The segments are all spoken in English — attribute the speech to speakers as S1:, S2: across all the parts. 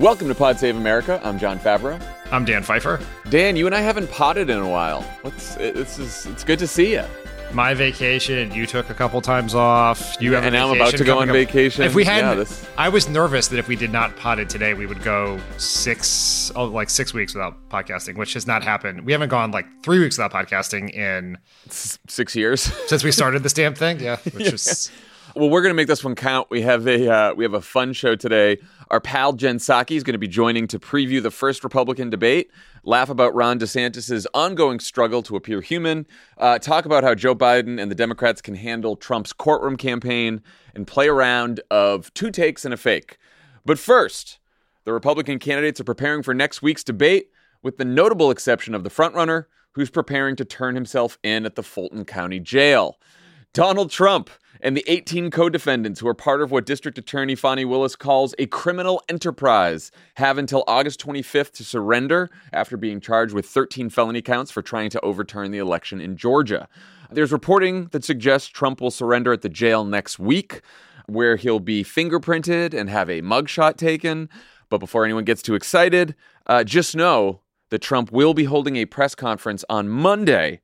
S1: Welcome to Pod Save America. I'm Jon Favreau.
S2: I'm Dan Pfeiffer.
S1: Dan, you and I haven't potted in a while. What's this is it's good to see you.
S2: My vacation, you took a couple times off. You have
S1: and I'm about to go on
S2: up.
S1: vacation.
S2: If we had,
S1: Yeah, this-
S2: I was nervous that if we did not pot it today, we would go six, oh, like six weeks without podcasting, which has not happened. We haven't gone like three weeks without podcasting in
S1: Six years.
S2: since we started this damn thing. Yeah, which is
S1: Well, we're going to make this one count. We have a uh, we have a fun show today. Our pal Jen Psaki is going to be joining to preview the first Republican debate, laugh about Ron DeSantis' ongoing struggle to appear human, uh, talk about how Joe Biden and the Democrats can handle Trump's courtroom campaign, and play a round of two takes and a fake. But first, the Republican candidates are preparing for next week's debate, with the notable exception of the frontrunner, who's preparing to turn himself in at the Fulton County Jail. Donald Trump and the 18 co defendants who are part of what District Attorney Fani Willis calls a criminal enterprise have until August 25th to surrender after being charged with 13 felony counts for trying to overturn the election in Georgia. There's reporting that suggests Trump will surrender at the jail next week, where he'll be fingerprinted and have a mugshot taken. But before anyone gets too excited, uh, just know that Trump will be holding a press conference on Monday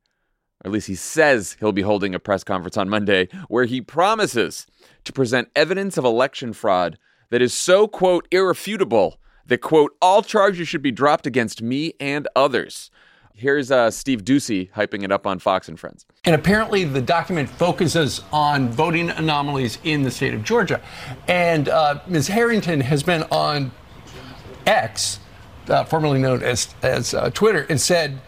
S1: or at least he says he'll be holding a press conference on Monday where he promises to present evidence of election fraud that is so, quote, irrefutable that, quote, all charges should be dropped against me and others. Here's uh, Steve Doocy hyping it up on Fox and Friends.
S3: And apparently, the document focuses on voting anomalies in the state of Georgia. And uh, Ms. Harrington has been on X, uh, formerly known as, as uh, Twitter, and said,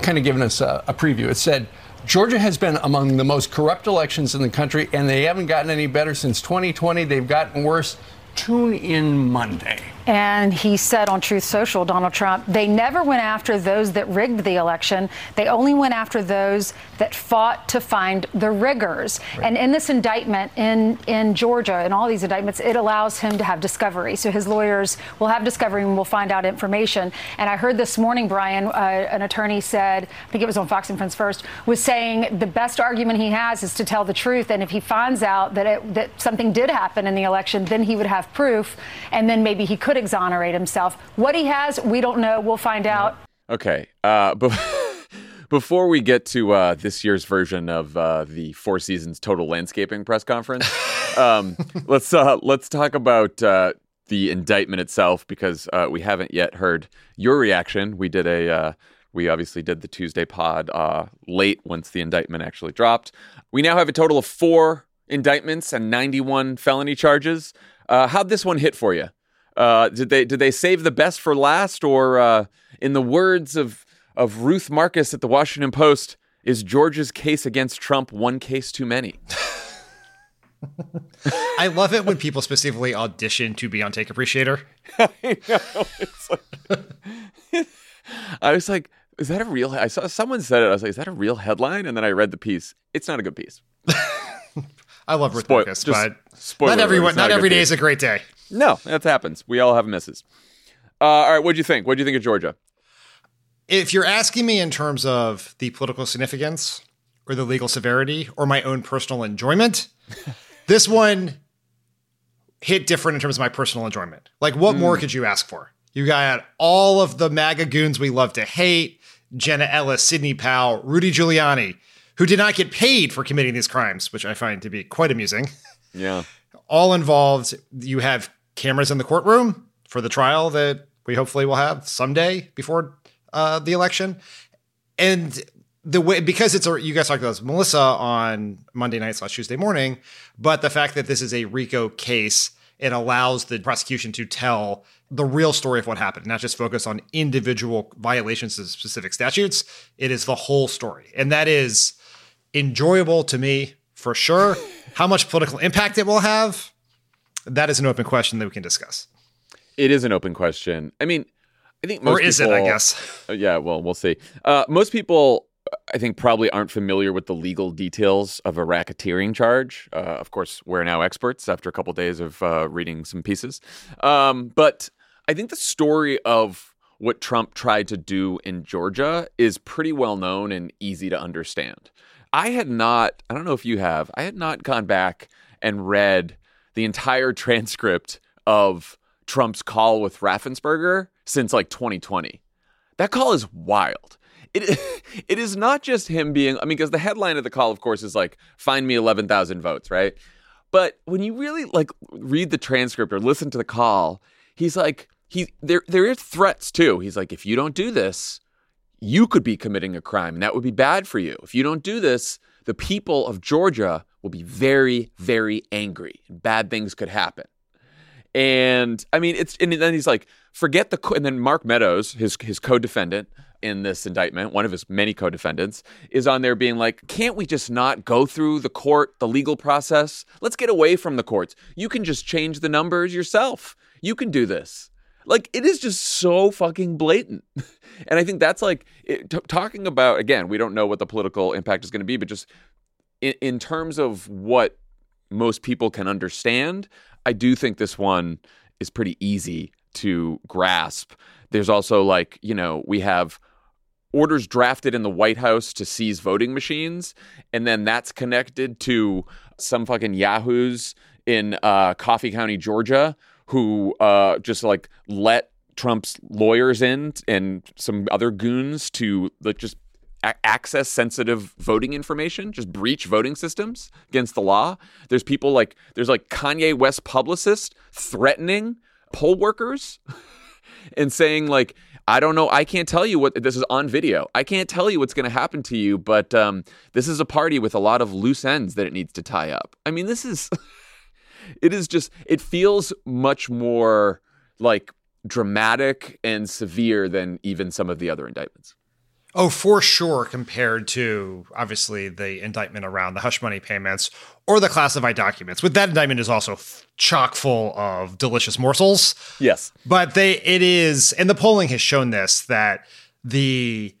S3: kind of given us a, a preview. It said, Georgia has been among the most corrupt elections in the country, and they haven't gotten any better since 2020. They've gotten worse. Tune in Monday.
S4: And he said on Truth Social, Donald Trump, they never went after those that rigged the election. They only went after those that fought to find the riggers. And in this indictment in, in Georgia, and all these indictments, it allows him to have discovery. So his lawyers will have discovery and will find out information. And I heard this morning, Brian, uh, an attorney said, I think it was on Fox and Friends first, was saying the best argument he has is to tell the truth. And if he finds out that, it, that something did happen in the election, then he would have proof. And then maybe he could exonerate himself. What he has, we don't know. We'll find out.
S1: Okay. Uh, but before we get to uh, this year's version of uh, the Four Seasons Total Landscaping press conference, um, let's uh, let's talk about uh, the indictment itself because uh, we haven't yet heard your reaction. We did a uh, we obviously did the Tuesday pod uh, late once the indictment actually dropped. We now have a total of four indictments and 91 felony charges. Uh, how'd this one hit for you? Uh, did they did they save the best for last, or uh, in the words of of Ruth Marcus at the Washington Post, is Georgia's case against Trump one case too many?
S2: I love it when people specifically audition to be on Take Appreciator.
S1: I know. It's like, I was like, is that a real? I saw someone said it. I was like, is that a real headline? And then I read the piece. It's not a good piece.
S2: I love Ruth
S1: Spoil-
S2: Marcus, but not everyone,
S1: not
S2: not every day
S1: piece.
S2: is a great day.
S1: No, that happens. We all have misses. Uh, all right, what'd you think? What'd you think of Georgia?
S2: If you're asking me in terms of the political significance or the legal severity or my own personal enjoyment, this one hit different in terms of my personal enjoyment. Like, what more could you ask for? You got all of the MAGA goons we love to hate Jenna Ellis, Sidney Powell, Rudy Giuliani, who did not get paid for committing these crimes, which I find to be quite amusing.
S1: Yeah.
S2: all involved. You have cameras in the courtroom for the trial that we hopefully will have someday before uh, the election, and the way because it's a you guys talked about this, Melissa on Monday night slash Tuesday morning, but the fact that this is a RICO case, it allows the prosecution to tell the real story of what happened, not just focus on individual violations of specific statutes. It is the whole story, and that is enjoyable to me for sure. How much political impact it will have, that is an open question that we can discuss.
S1: It is an open question. I mean, I think most
S2: Or is it, I guess?
S1: Uh, yeah, well, we'll see. Uh, most people, I think, probably aren't familiar with the legal details of a racketeering charge. Uh, of course, we're now experts after a couple days of uh, reading some pieces. Um, but I think the story of what Trump tried to do in Georgia is pretty well known and easy to understand. I had not, I don't know if you have, I had not gone back and read the entire transcript of Trump's call with Raffensperger since like 2020. That call is wild. It it is not just him being. I mean, because the headline of the call, of course, is like "Find me 11,000 votes," right? But when you really like read the transcript or listen to the call, he's like he there there is threats too. He's like, if you don't do this, you could be committing a crime, and that would be bad for you. If you don't do this, the people of Georgia will be very, very angry. Bad things could happen. And I mean, it's and then he's like, forget the and then Mark Meadows, his his co-defendant in this indictment, one of his many co-defendants, is on there being like, can't we just not go through the court, the legal process? Let's get away from the courts. You can just change the numbers yourself. You can do this. Like it is just so fucking blatant. and I think that's like it, t- talking about again, we don't know what the political impact is going to be, but just in, in terms of what most people can understand, I do think this one is pretty easy to grasp. There's also like, you know, we have orders drafted in the White House to seize voting machines, and then that's connected to some fucking yahoos in uh, Coffee County, Georgia, who uh, just like let Trump's lawyers in and some other goons to like just access sensitive voting information, just breach voting systems against the law. There's people like there's like Kanye West publicist threatening poll workers and saying like I don't know. I can't tell you what this is on video. I can't tell you what's going to happen to you, but um, this is a party with a lot of loose ends that it needs to tie up. I mean, this is, it is just, it feels much more like dramatic and severe than even some of the other indictments.
S2: Oh, for sure, compared to obviously the indictment around the hush money payments or the classified documents. With that indictment is also f- chock full of delicious morsels.
S1: Yes.
S2: But they it is and the polling has shown this that the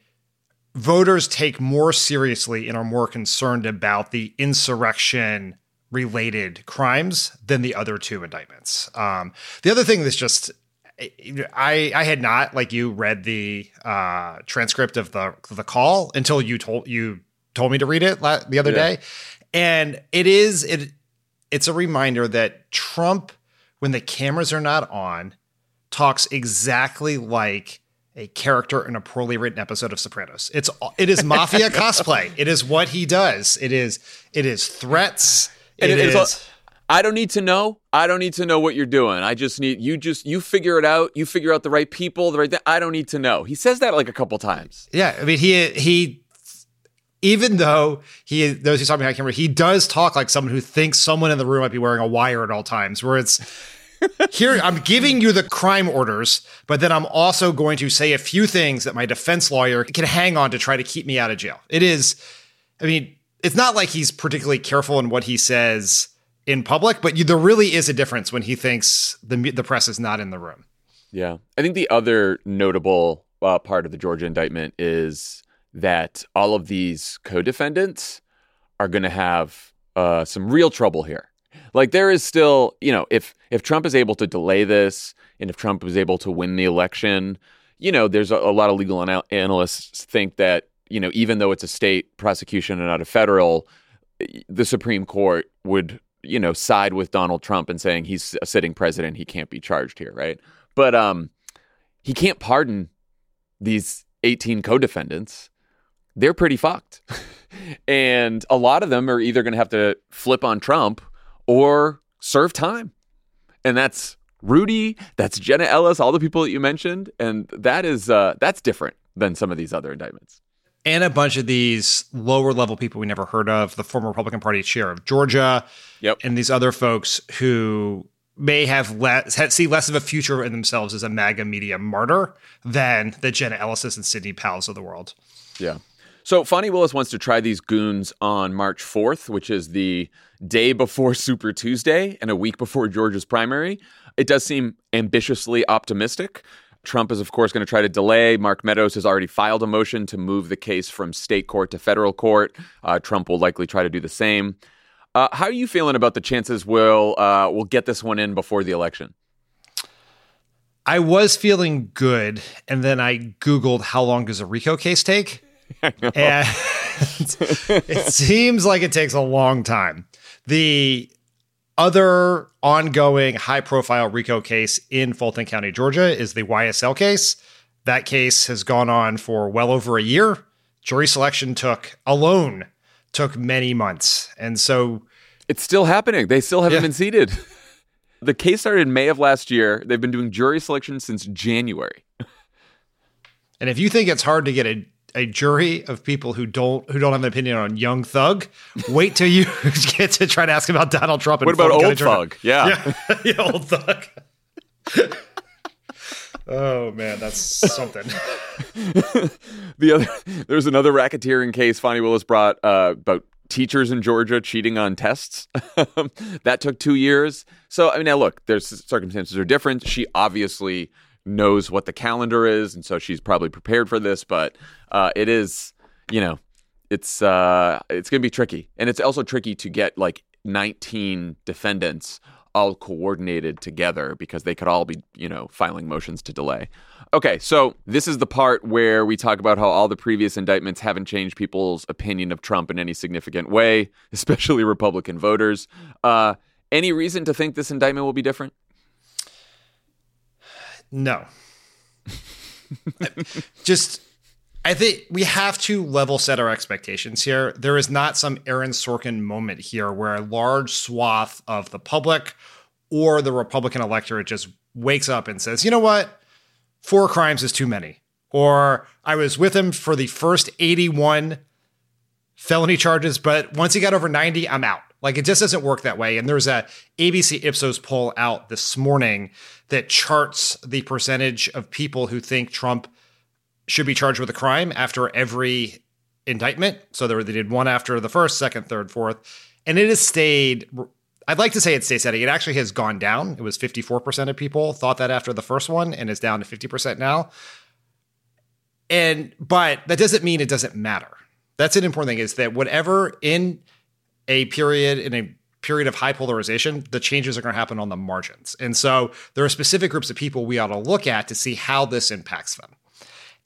S2: voters take more seriously and are more concerned about the insurrection related crimes than the other two indictments. Um, the other thing that's just I I had not like you read the uh, transcript of the the call until you told you told me to read it la- the other
S1: Yeah.
S2: day, and it is it it's a reminder that Trump, when the cameras are not on, talks exactly like a character in a poorly written episode of Sopranos. It's it is mafia cosplay. It is what he does. It is it is threats.
S1: And
S2: it
S1: it
S2: is.
S1: is I don't need to know. I don't need to know what you're doing. I just need you just you figure it out. You figure out the right people, the right thing. I don't need to know. He says that like a couple times.
S2: Yeah, I mean he he even though he knows he's talking behind camera, he does talk like someone who thinks someone in the room might be wearing a wire at all times. Where it's here, I'm giving you the crime orders, but then I'm also going to say a few things that my defense lawyer can hang on to try to keep me out of jail. It is, I mean, it's not like he's particularly careful in what he says in public, but you, there really is a difference when he thinks the the press is not in the room.
S1: Yeah. I think the other notable uh, part of the Georgia indictment is that all of these co defendants are going to have uh, some real trouble here. Like, there is still, you know, if, if Trump is able to delay this and if Trump is able to win the election, you know, there's a, a lot of legal anal- analysts think that, you know, even though it's a state prosecution and not a federal, the Supreme Court would, you know, side with Donald Trump and saying he's a sitting president, he can't be charged here, right? But um, he can't pardon these 18 co-defendants. They're pretty fucked. and a lot of them are either going to have to flip on Trump or serve time. And that's Rudy, that's Jenna Ellis, all the people that you mentioned, and that is uh, that's different than some of these other indictments.
S2: And a bunch of these lower level people we never heard of, the former Republican Party chair of Georgia,
S1: Yep.
S2: and these other folks who may have less see less of a future in themselves as a MAGA media martyr than the Jenna Ellis's and Sidney Powell's of the world.
S1: Yeah. So Fani Willis wants to try these goons on March 4th, which is the day before Super Tuesday and a week before Georgia's primary. It does seem ambitiously optimistic. Trump is, of course, going to try to delay. Mark Meadows has already filed a motion to move the case from state court to federal court. Uh, Trump will likely try to do the same. Uh, how are you feeling about the chances we'll uh, we'll get this one in before the election?
S2: I was feeling good, and then I Googled how long does a RICO case take? and it seems like it takes a long time. The other ongoing high profile RICO case in Fulton County, Georgia is the YSL case. That case has gone on for well over a year. Jury selection took alone took many months. And so
S1: it's still happening. They still haven't
S2: Yeah.
S1: been seated. The case started in May of last year. They've been doing jury selection since January.
S2: and if you think it's hard to get a a jury of people who don't who don't have an opinion on Young Thug. Wait till you get to try to ask about Donald Trump. in
S1: What about old thug? Yeah.
S2: yeah, old thug. oh man, that's something.
S1: the other there's another racketeering case Fani Willis brought uh, about teachers in Georgia cheating on tests. that took two years. So I mean, now look, there's circumstances are different. She obviously knows what the calendar is, and so she's probably prepared for this. But uh, it is, you know, it's uh, it's gonna be tricky, and it's also tricky to get like 19 defendants all coordinated together because they could all be, you know, filing motions to delay. Okay, so this is the part where we talk about how all the previous indictments haven't changed people's opinion of Trump in any significant way, especially Republican voters. Uh, any reason to think this indictment will be different?
S2: No. Just, I think we have to level set our expectations here. There is not some Aaron Sorkin moment here where a large swath of the public or the Republican electorate just wakes up and says, you know what? Four crimes is too many. Or I was with him for the first 81 felony charges, but once he got over 90, I'm out. Like it just doesn't work that way. And there's a ABC Ipsos poll out this morning that charts the percentage of people who think Trump should be charged with a crime after every indictment. So there, they did one after the first, second, third, fourth, and it has stayed. I'd like to say it stays steady. It actually has gone down. It was 54% of people thought that after the first one, and is down to 50% now. And but that doesn't mean it doesn't matter. That's an important thing is that whatever in a period in a period of high polarization, the changes are going to happen on the margins. And so there are specific groups of people we ought to look at to see how this impacts them.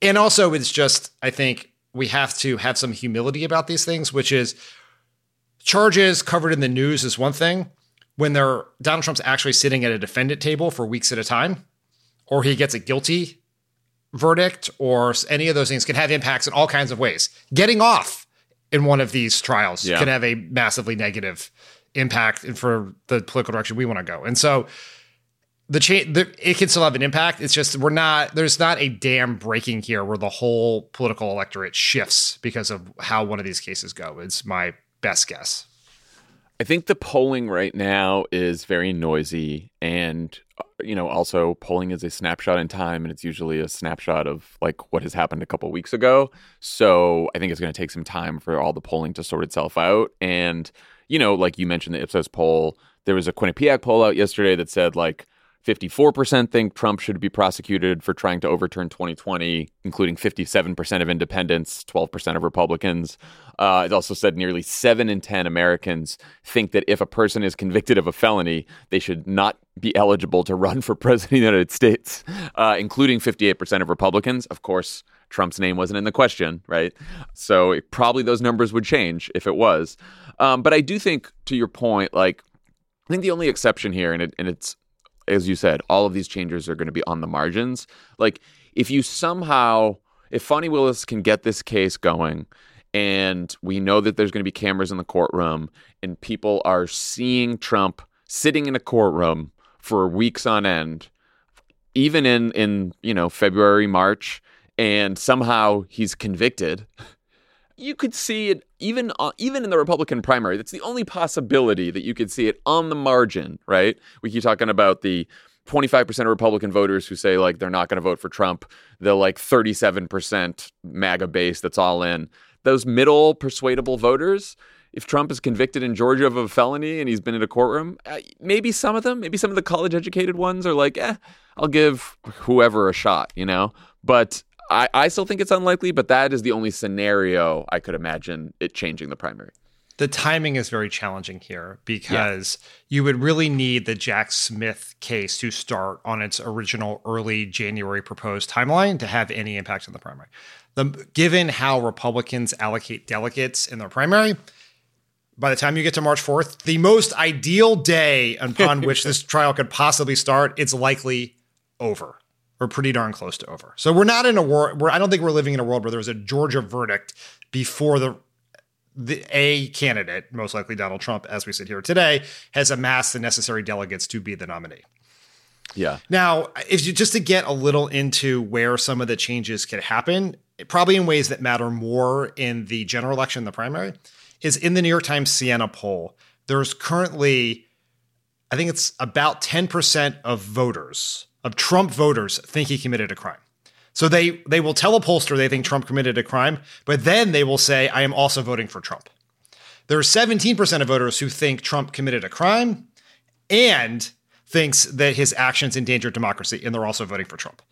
S2: And also it's just I think we have to have some humility about these things, which is charges covered in the news is one thing. When they're Donald Trump's actually sitting at a defendant table for weeks at a time, or he gets a guilty verdict or any of those things can have impacts in all kinds of ways. Getting off in one of these trials
S1: Yeah.
S2: can have a massively negative impact for the political direction we want to go. And so the change the, it can still have an impact. It's just we're not there's not a dam breaking here where the whole political electorate shifts because of how one of these cases go. It's my best guess.
S1: I think the polling right now is very noisy and you know also polling is a snapshot in time and it's usually a snapshot of like what has happened a couple weeks ago. So I think it's going to take some time for all the polling to sort itself out and you know like you mentioned the Ipsos poll, there was a Quinnipiac poll out yesterday that said like 54% think Trump should be prosecuted for trying to overturn 2020, including 57% of independents, 12% of Republicans. Uh, it also said nearly 7 in 10 Americans think that if a person is convicted of a felony, they should not be eligible to run for president of the United States, uh, including 58% of Republicans. Of course, Trump's name wasn't in the question, right? So it, probably those numbers would change if it was. Um, but I do think, to your point, like, I think the only exception here, and, it, and it's as you said, all of these changes are going to be on the margins. Like, if you somehow, if Fani Willis can get this case going, and we know that there's going to be cameras in the courtroom, and people are seeing Trump sitting in a courtroom for weeks on end, even in in you know February, March, and somehow he's convicted. You could see it even uh, even in the Republican primary. That's the only possibility that you could see it on the margin, right? We keep talking about the 25% of Republican voters who say like they're not going to vote for Trump, the like 37% MAGA base that's all in. Those middle persuadable voters, if Trump is convicted in Georgia of a felony and he's been in a courtroom, uh, maybe some of them, maybe some of the college educated ones are like, eh, I'll give whoever a shot, you know? But I, I still think it's unlikely, but that is the only scenario I could imagine it changing the primary.
S2: the timing is very challenging here because you would really need the Jack Smith case to start on its original early January proposed timeline to have any impact on the primary. The, given how Republicans allocate delegates in their primary, by the time you get to March 4th, the most ideal day upon which this trial could possibly start, it's likely over or pretty darn close to over. So we're not in a world where I don't think we're living in a world where there's a Georgia verdict before the the a candidate, most likely Donald Trump, as we sit here today, has amassed the necessary delegates to be the nominee.
S1: Yeah.
S2: Now, if you just to get a little into where some of the changes could happen, probably in ways that matter more in the general election, the primary, is in the New York Times Siena poll. There's currently, I think it's about 10% of voters, of Trump voters, think he committed a crime. So they they will tell a pollster they think Trump committed a crime, but then they will say, I am also voting for Trump. There are 17% of voters who think Trump committed a crime and thinks that his actions endanger democracy, and they're also voting for Trump.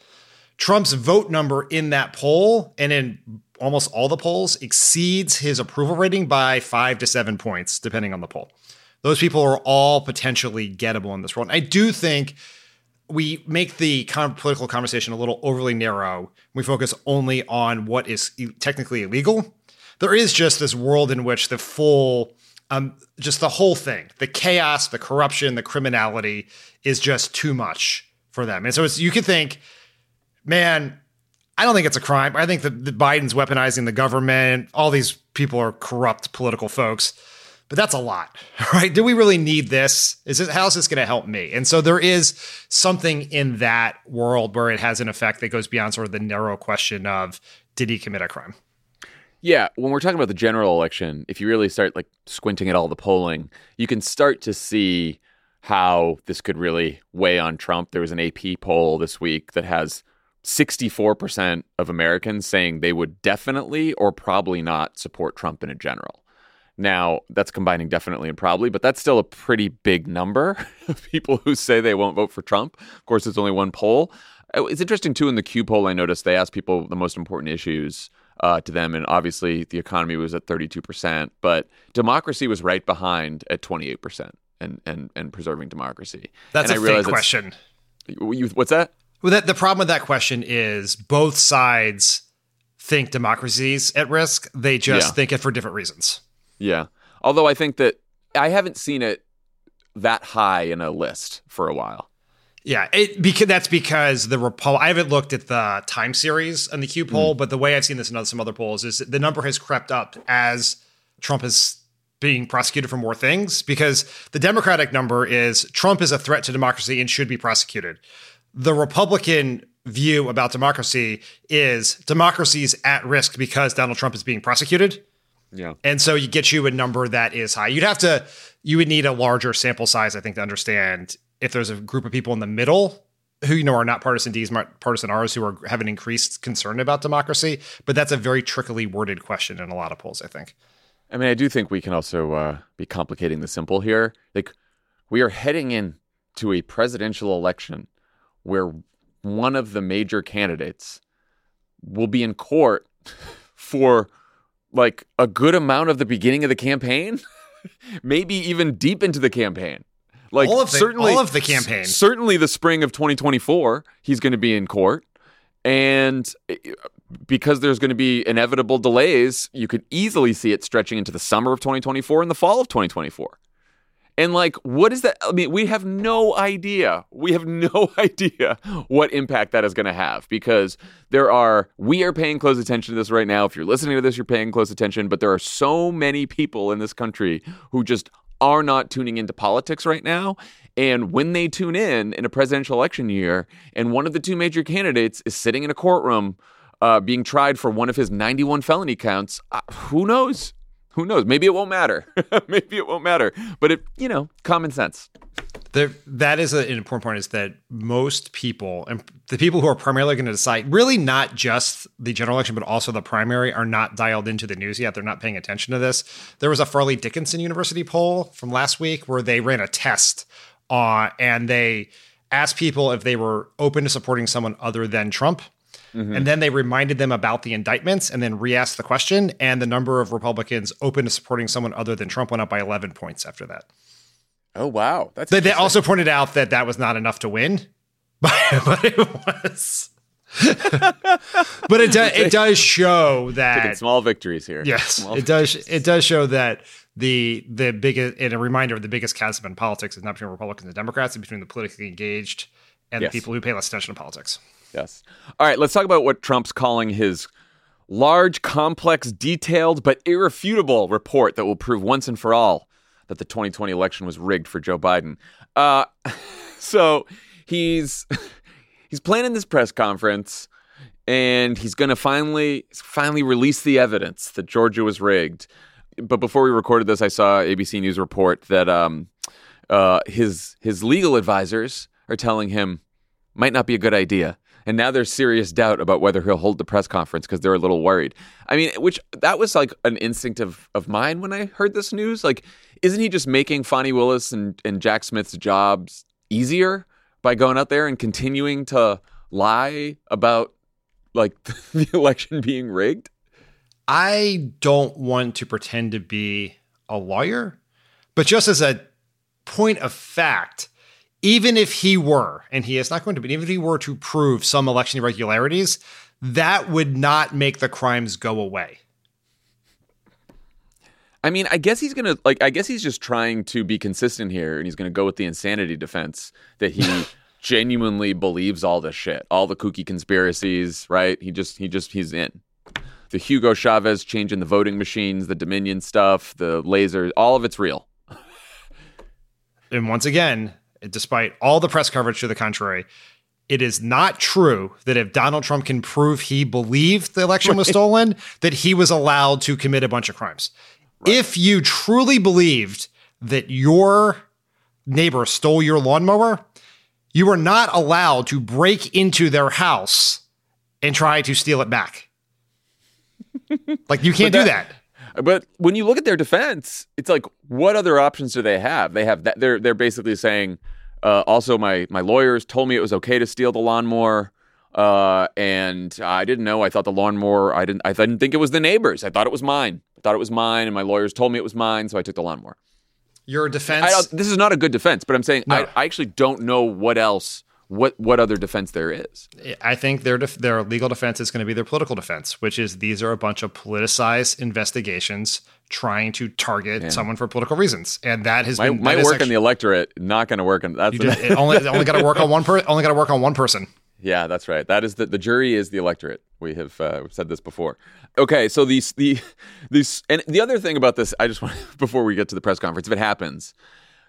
S2: Trump's vote number in that poll and in almost all the polls exceeds his approval rating by five to seven points, depending on the poll. Those people are all potentially gettable in this world. I do think we make the political conversation a little overly narrow. We focus only on what is technically illegal. There is just this world in which the full, um, just the whole thing, the chaos, the corruption, the criminality is just too much for them. And so it's, you could think, man, I don't think it's a crime. I think that Biden's weaponizing the government. All these people are corrupt political folks that's a lot, right? Do we really need this? Is it how's this going to help me? And so there is something in that world where it has an effect that goes beyond sort of the narrow question of did he commit a crime?
S1: Yeah, when we're talking about the general election, if you really start like squinting at all the polling, you can start to see how this could really weigh on Trump. There was an AP poll this week that has 64% of Americans saying they would definitely or probably not support Trump in a general. Now, that's combining definitely and probably, but that's still a pretty big number of people who say they won't vote for Trump. Of course, it's only one poll. Uh, it's interesting, too, in the Q poll, I noticed they asked people the most important issues uh, to them. And obviously, the economy was at 32%, but democracy was right behind at 28% and, and, and preserving democracy.
S2: That's
S1: and
S2: a fake question.
S1: You, what's that?
S2: Well, that, the problem with that question is both sides think democracy's at risk. They just yeah. think it for different reasons.
S1: Yeah. Although I think that I haven't seen it that high in a list for a while.
S2: Yeah, it because that's because the Repub- I haven't looked at the time series and the Q poll, mm. but the way I've seen this in other, some other polls is the number has crept up as Trump is being prosecuted for more things because the Democratic number is Trump is a threat to democracy and should be prosecuted. The Republican view about democracy is democracy is at risk because Donald Trump is being prosecuted.
S1: Yeah.
S2: And so you get you a number that is high. You'd have to you would need a larger sample size, I think, to understand if there's a group of people in the middle who you know are not partisan D's, partisan R's, who are have an increased concern about democracy. But that's a very trickily worded question in a lot of polls, I think.
S1: I mean, I do think we can also uh, be complicating the simple here. Like, we are heading in to a presidential election where one of the major candidates will be in court for like a good amount of the beginning of the campaign, maybe even deep into the campaign. Like
S2: all of the,
S1: certainly
S2: all of the campaign. S-
S1: certainly the spring of 2024, he's going to be in court. And eh, because there's going to be inevitable delays, you could easily see it stretching into the summer of 2024 and the fall of 2024. And like, what is that? I mean, we have no idea. We have no idea what impact that is going to have because there are, we are paying close attention to this right now. If you're listening to this, you're paying close attention, but there are so many people in this country who just are not tuning into politics right now. And when they tune in in a presidential election year, and one of the two major candidates is sitting in a courtroom uh, being tried for one of his 91 felony counts, uh, who knows? Who knows? Maybe it won't matter. Maybe it won't matter. But it, you know, common sense.
S2: The, that is an important point is that most people and the people who are primarily going to decide really not just the general election but also the primary are not dialed into the news yet they're not paying attention to this there was a fairleigh dickinson university poll from last week where they ran a test uh, and they asked people if they were open to supporting someone other than trump Mm-hmm. And then they reminded them about the indictments and then re asked the question. And the number of Republicans open to supporting someone other than Trump went up by 11 points after that.
S1: Oh, wow.
S2: That's they, they also pointed out that that was not enough to win, but, but it was. but it does it does show that
S1: Taking small victories here.
S2: Yes,
S1: small
S2: it does it does show that the the biggest and a reminder of the biggest chasm in politics is not between Republicans and Democrats, it's between the politically engaged and
S1: Yes.
S2: the people who pay less attention to politics.
S1: Yes. All right, let's talk about what Trump's calling his large, complex, detailed, but irrefutable report that will prove once and for all that the 2020 election was rigged for Joe Biden. Uh, so he's he's planning this press conference, and he's going to finally finally release the evidence that Georgia was rigged. But before we recorded this, I saw ABC News report that um, uh, his his legal advisors are telling him might not be a good idea. And now there's serious doubt about whether he'll hold the press conference because they're a little worried. I mean, which that was like an instinct of, of mine when I heard this news. Like, isn't he just making Fani Willis and, and Jack Smith's jobs easier by going out there and continuing to lie about like the election being rigged?
S2: I don't want to pretend to be a lawyer, but just as a point of fact, even if he were, and he is not going to, but even if he were to prove some election irregularities, that would not make the crimes go away.
S1: I mean, I guess he's gonna like. I guess he's just trying to be consistent here, and he's gonna go with the insanity defense that he genuinely believes all this shit, all the kooky conspiracies. Right? He just, he just, he's in. The Hugo Chavez changing the voting machines, the Dominion stuff, the lasers, all of it's real.
S2: And once again, despite all the press coverage to the contrary, it is not true that if Donald Trump can prove he believed the election was stolen, that he was allowed to commit a bunch of crimes. If you truly believed that your neighbor stole your lawnmower, you are not allowed to break into their house and try to steal it back. like you can't do that.
S1: But when you look at their defense, it's like, what other options do they have? They have that. They're they're basically saying, uh, also my my lawyers told me it was okay to steal the lawnmower, uh, and I didn't know. I thought the lawnmower. I didn't. I didn't think it was the neighbors. I thought it was mine. I thought it was mine, and my lawyers told me it was mine, so I took the lawnmower.
S2: Your
S1: I
S2: defense
S1: don't, this is not a good defense, but I'm saying
S2: No.
S1: I, I actually don't know what else, what what other defense there is.
S2: I think their def- their legal defense is going to be their political defense, which is these are a bunch of politicized investigations trying to target someone for political reasons, and that has
S1: Might,
S2: been
S1: might
S2: is
S1: work in the electorate, not going to work in that's
S2: it only only got to work on one per only got to work on one person.
S1: Yeah, that's right. That is the the jury is the electorate. We have uh, we've said this before. Okay, so these the these and the other thing about this, I just want before we get to the press conference, if it happens,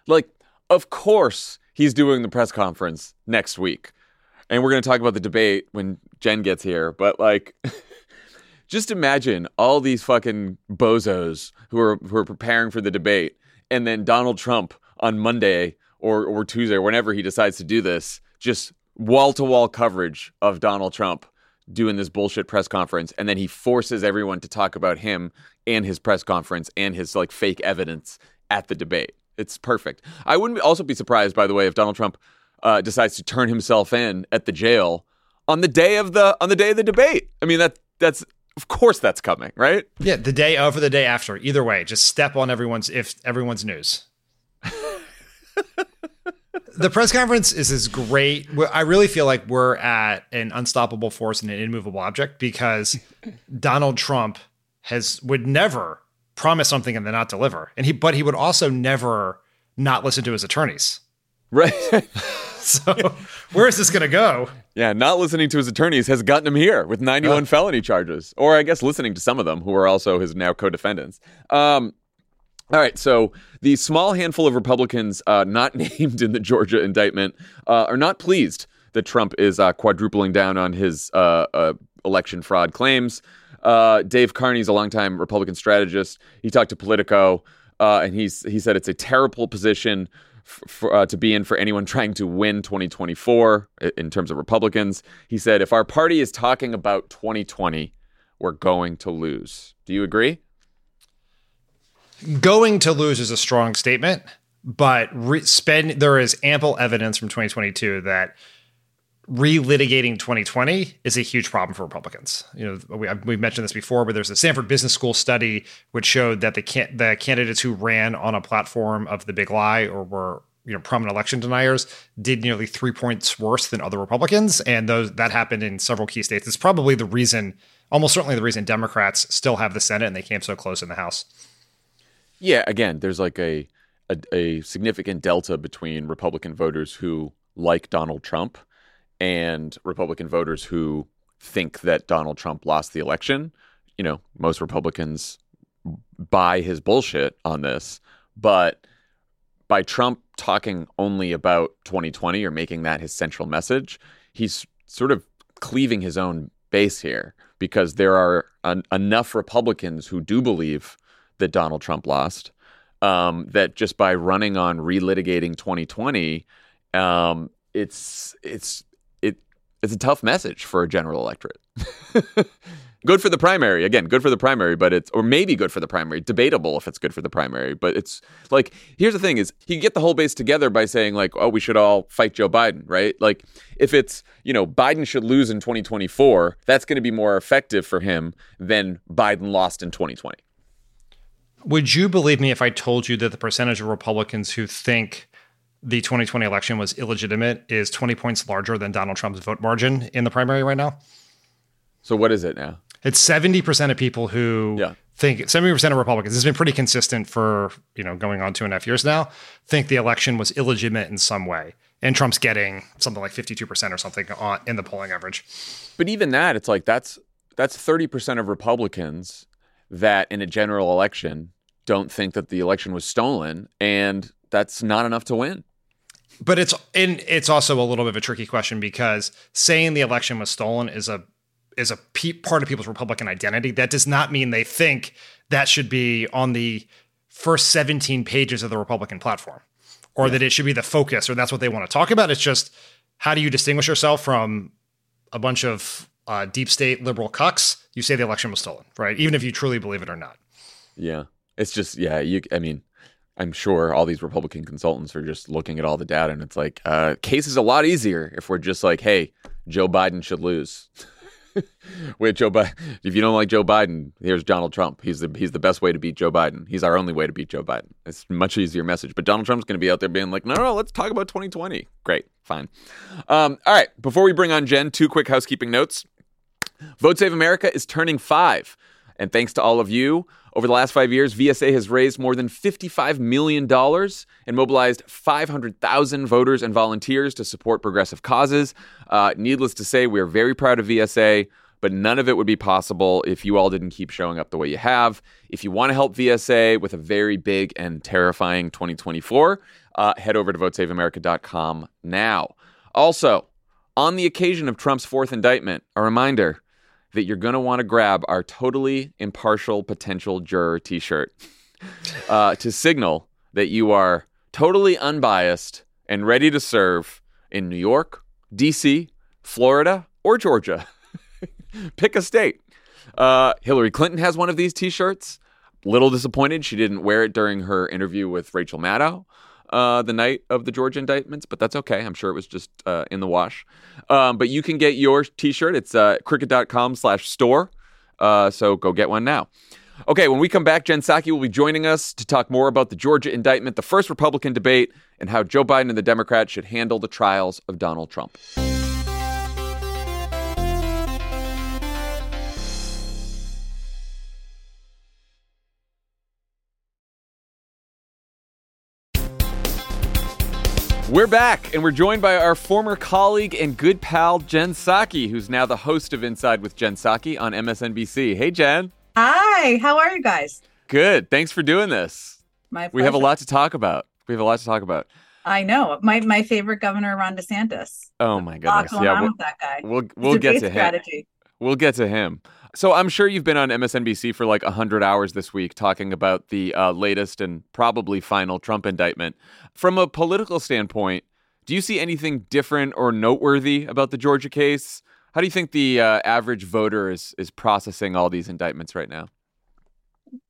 S1: like of course he's doing the press conference next week, and we're going to talk about the debate when Jen gets here. But like, just imagine all these fucking bozos who are who are preparing for the debate, and then Donald Trump on Monday or or Tuesday or whenever he decides to do this, just wall to wall coverage of Donald Trump doing this bullshit press conference, and then he forces everyone to talk about him and his press conference and his like fake evidence at the debate. It's perfect. I wouldn't also be surprised, by the way, if Donald Trump uh, decides to turn himself in at the jail on the day of the on the day of the debate. I mean that that's of course that's coming, right?
S2: Yeah, the day of or the day after, either way, just step on everyone's if everyone's news. the press conference is is great. I really feel like we're at an unstoppable force and an immovable object because Donald Trump has would never promise something and then not deliver, and he but he would also never not listen to his attorneys.
S1: Right.
S2: So where is this going to go?
S1: yeah, not listening to his attorneys has gotten him here with 91 felony charges, or I guess listening to some of them who are also his now co-defendants. Um, all right, so the small handful of Republicans uh, not named in the Georgia indictment uh, are not pleased that Trump is uh, quadrupling down on his uh, uh, election fraud claims. Uh, Dave Carney's a longtime Republican strategist. He talked to Politico, uh, and he's he said it's a terrible position for, uh, to be in for anyone trying to win 2024 in terms of Republicans. He said, if our party is talking about 2020, we're going to lose. Do you agree?
S2: Going to lose is a strong statement, but re- spend there is ample evidence from 2022 that relitigating 2020 is a huge problem for Republicans. You know, we, we've mentioned this before, but there's a Stanford Business School study which showed that the can- the candidates who ran on a platform of the big lie or were you know prominent election deniers did nearly three points worse than other Republicans, and those that happened in several key states. It's probably the reason, almost certainly the reason Democrats still have the Senate and they came so close in the House.
S1: Yeah, again, there's like a, a a significant delta between Republican voters who like Donald Trump and Republican voters who think that Donald Trump lost the election. You know, most Republicans buy his bullshit on this, but by Trump talking only about 2020 or making that his central message, he's sort of cleaving his own base here because there are an, enough Republicans who do believe that Donald Trump lost um, that just by running on relitigating 2020, um, it's it's it it's a tough message for a general electorate. good for the primary again good for the primary but it's or maybe good for the primary debatable if it's good for the primary but it's like here's the thing is you get the whole base together by saying like oh we should all fight joe biden right like if it's you know biden should lose in 2024 that's going to be more effective for him than biden lost in 2020
S2: would you believe me if i told you that the percentage of republicans who think the 2020 election was illegitimate is 20 points larger than donald trump's vote margin in the primary right now
S1: so what is it now
S2: it's 70% of people who
S1: yeah.
S2: think 70% of Republicans, it's been pretty consistent for, you know, going on two and a half years now, think the election was illegitimate in some way. And Trump's getting something like 52% or something on, in the polling average.
S1: But even that, it's like that's that's 30% of Republicans that in a general election don't think that the election was stolen and that's not enough to win.
S2: But it's and it's also a little bit of a tricky question because saying the election was stolen is a is a pe- part of people's Republican identity. That does not mean they think that should be on the first 17 pages of the Republican platform or yeah. that it should be the focus or that's what they want to talk about. It's just how do you distinguish yourself from a bunch of uh, deep state liberal cucks? You say the election was stolen, right? Even if you truly believe it or not.
S1: Yeah. It's just, yeah, you, I mean, I'm sure all these Republican consultants are just looking at all the data and it's like, uh, case is a lot easier if we're just like, hey, Joe Biden should lose. with Joe Biden. If you don't like Joe Biden, here's Donald Trump. He's the he's the best way to beat Joe Biden. He's our only way to beat Joe Biden. It's much easier message. But Donald Trump's going to be out there being like, no, no, let's talk about 2020. Great, fine. Um, all right. Before we bring on Jen, two quick housekeeping notes. Vote Save America is turning five, and thanks to all of you. Over the last five years, VSA has raised more than $55 million and mobilized 500,000 voters and volunteers to support progressive causes. Uh, needless to say, we are very proud of VSA, but none of it would be possible if you all didn't keep showing up the way you have. If you want to help VSA with a very big and terrifying 2024, uh, head over to votesaveamerica.com now. Also, on the occasion of Trump's fourth indictment, a reminder that you're going to want to grab our totally impartial potential juror t shirt uh, to signal that you are totally unbiased and ready to serve in New York, D.C., Florida, or Georgia. Pick a state. Uh, Hillary Clinton has one of these t shirts. Little disappointed she didn't wear it during her interview with Rachel Maddow uh, the night of the Georgia indictments, but that's okay. I'm sure it was just uh, in the wash. Um, but you can get your T-shirt. It's uh, slash store. Uh, so go get one now. Okay, when we come back, Jen Psaki will be joining us to talk more about the Georgia indictment, the first Republican debate, and how Joe Biden and the Democrats should handle the trials of Donald Trump. We're back, and we're joined by our former colleague and good pal, Jen Psaki, who's now the host of Inside with Jen Psaki on MSNBC. Hey, Jen.
S5: Hi, how are you guys?
S1: Good. Thanks for doing this.
S5: My pleasure.
S1: We have a lot to talk about. We have a lot to talk about.
S5: I know. My my favorite governor, Ron DeSantis.
S1: Oh my goodness!
S5: Yeah, we'll, that guy.
S1: We'll we'll get to strategy. him. We'll get to him. So I'm sure you've been on MSNBC for like 100 hours this week talking about the uh, latest and probably final Trump indictment. From a political standpoint, do you see anything different or noteworthy about the Georgia case? How do you think the uh, average voter is is processing all these indictments right now?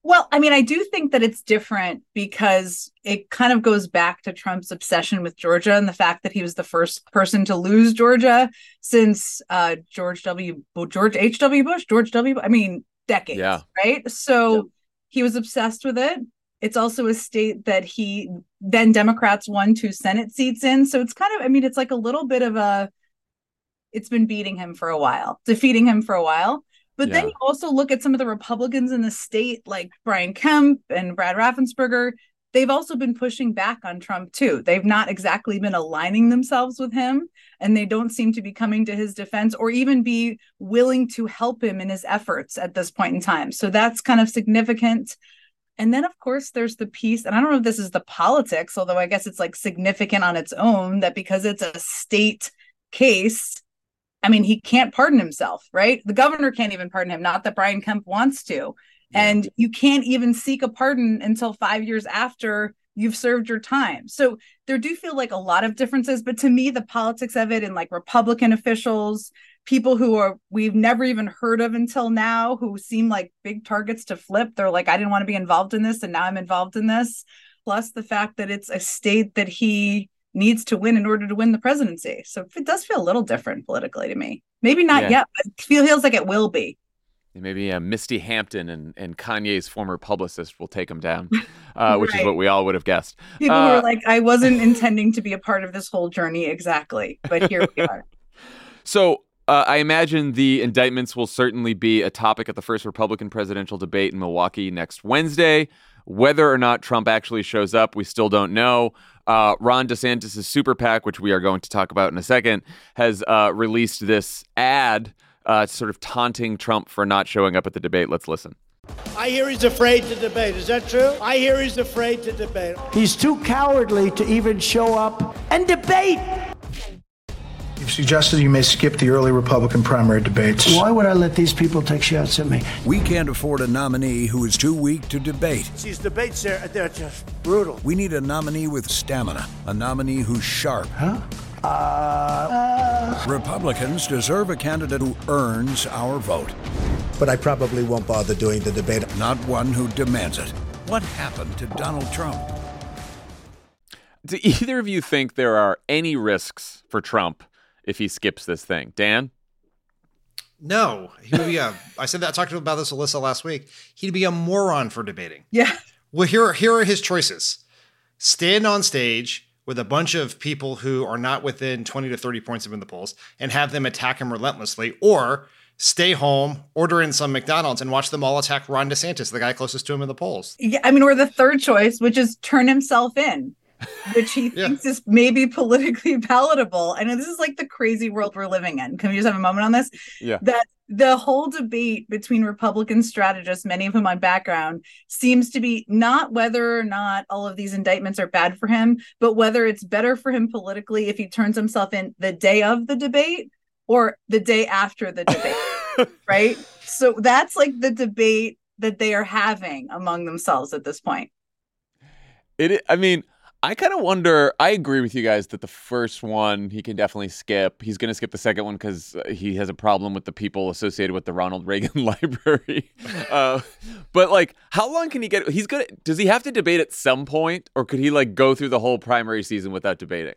S5: Well, I mean, I do think that it's different because it kind of goes back to Trump's obsession with Georgia and the fact that he was the first person to lose Georgia since uh, George W. George H. W. Bush, George W. I mean, decades,
S1: yeah.
S5: right? So yeah. he was obsessed with it. It's also a state that he then Democrats won two Senate seats in. So it's kind of, I mean, it's like a little bit of a, it's been beating him for a while, defeating him for a while. But then you also look at some of the Republicans in the state, like Brian Kemp and Brad Raffensperger. They've also been pushing back on Trump too. They've not exactly been aligning themselves with him, and they don't seem to be coming to his defense or even be willing to help him in his efforts at this point in time. So that's kind of significant. And then, of course, there's the piece, and I don't know if this is the politics, although I guess it's like significant on its own that because it's a state case, I mean, he can't pardon himself, right? The governor can't even pardon him, not that Brian Kemp wants to. And you can't even seek a pardon until five years after you've served your time. So there do feel like a lot of differences. But to me, the politics of it and like Republican officials, people who are we've never even heard of until now, who seem like big targets to flip, they're like, I didn't want to be involved in this, and now I'm involved in this. Plus the fact that it's a state that he needs to win in order to win the presidency. So it does feel a little different politically to me. Maybe not
S1: Yeah.
S5: yet, but it feels like it will be.
S1: Maybe uh, Misty Hampton and, and Kanye's former publicist will take him down, uh, which is what we all would have guessed.
S5: People
S1: Uh,
S5: are like, I wasn't intending to be a part of this whole journey exactly, but here we are.
S1: So uh, I imagine the indictments will certainly be a topic at the first Republican presidential debate in Milwaukee next Wednesday. Whether or not Trump actually shows up, we still don't know. Uh, Ron DeSantis' super PAC, which we are going to talk about in a second, has uh, released this ad uh, sort of taunting Trump for not showing up at the debate. Let's listen.
S6: I hear he's afraid to debate. Is that true? I hear he's afraid to debate.
S7: He's too cowardly to even show up and debate.
S8: You've suggested you may skip the early Republican primary debates.
S7: Why would I let these people take shots at me?
S9: We can't afford a nominee who is too weak to debate.
S6: These debates, they're, they're just brutal.
S9: We need a nominee with stamina, a nominee who's sharp.
S7: Huh? Uh,
S9: Republicans deserve a candidate who earns our vote,
S10: But I probably won't bother doing the debate.
S9: not one who demands it. What happened to Donald Trump?
S1: Do either of you think there are any risks for Trump if he skips this thing? Dan?
S2: No, he would be a. I said that. I talked to him about this Alyssa last week. He'd be a moron for debating.
S5: Yeah.
S2: Well, here, here are his choices: stand on stage with a bunch of people who are not within twenty to thirty points of him in the polls, and have them attack him relentlessly, or stay home, order in some McDonald's, and watch them all attack Ron DeSantis, the guy closest to him in the polls.
S5: Yeah, I mean, or the third choice, which is turn himself in, which he
S2: Yeah.
S5: thinks is maybe politically palatable. I know this is like the crazy world we're living in. Can we just have a moment on this?
S1: Yeah.
S5: That the whole debate between Republican strategists, many of whom on background, seems to be not whether or not all of these indictments are bad for him, but whether it's better for him politically if he turns himself in the day of the debate or the day after the debate. right? So that's like the debate that they are having among themselves at this point.
S1: It. i- I mean, I kind of wonder. I agree with you guys that the first one he can definitely skip. He's going to skip the second one because he has a problem with the people associated with the Ronald Reagan Library. uh, but like, how long can he get? He's gonna. Does he have to debate at some point, or could he like go through the whole primary season without debating?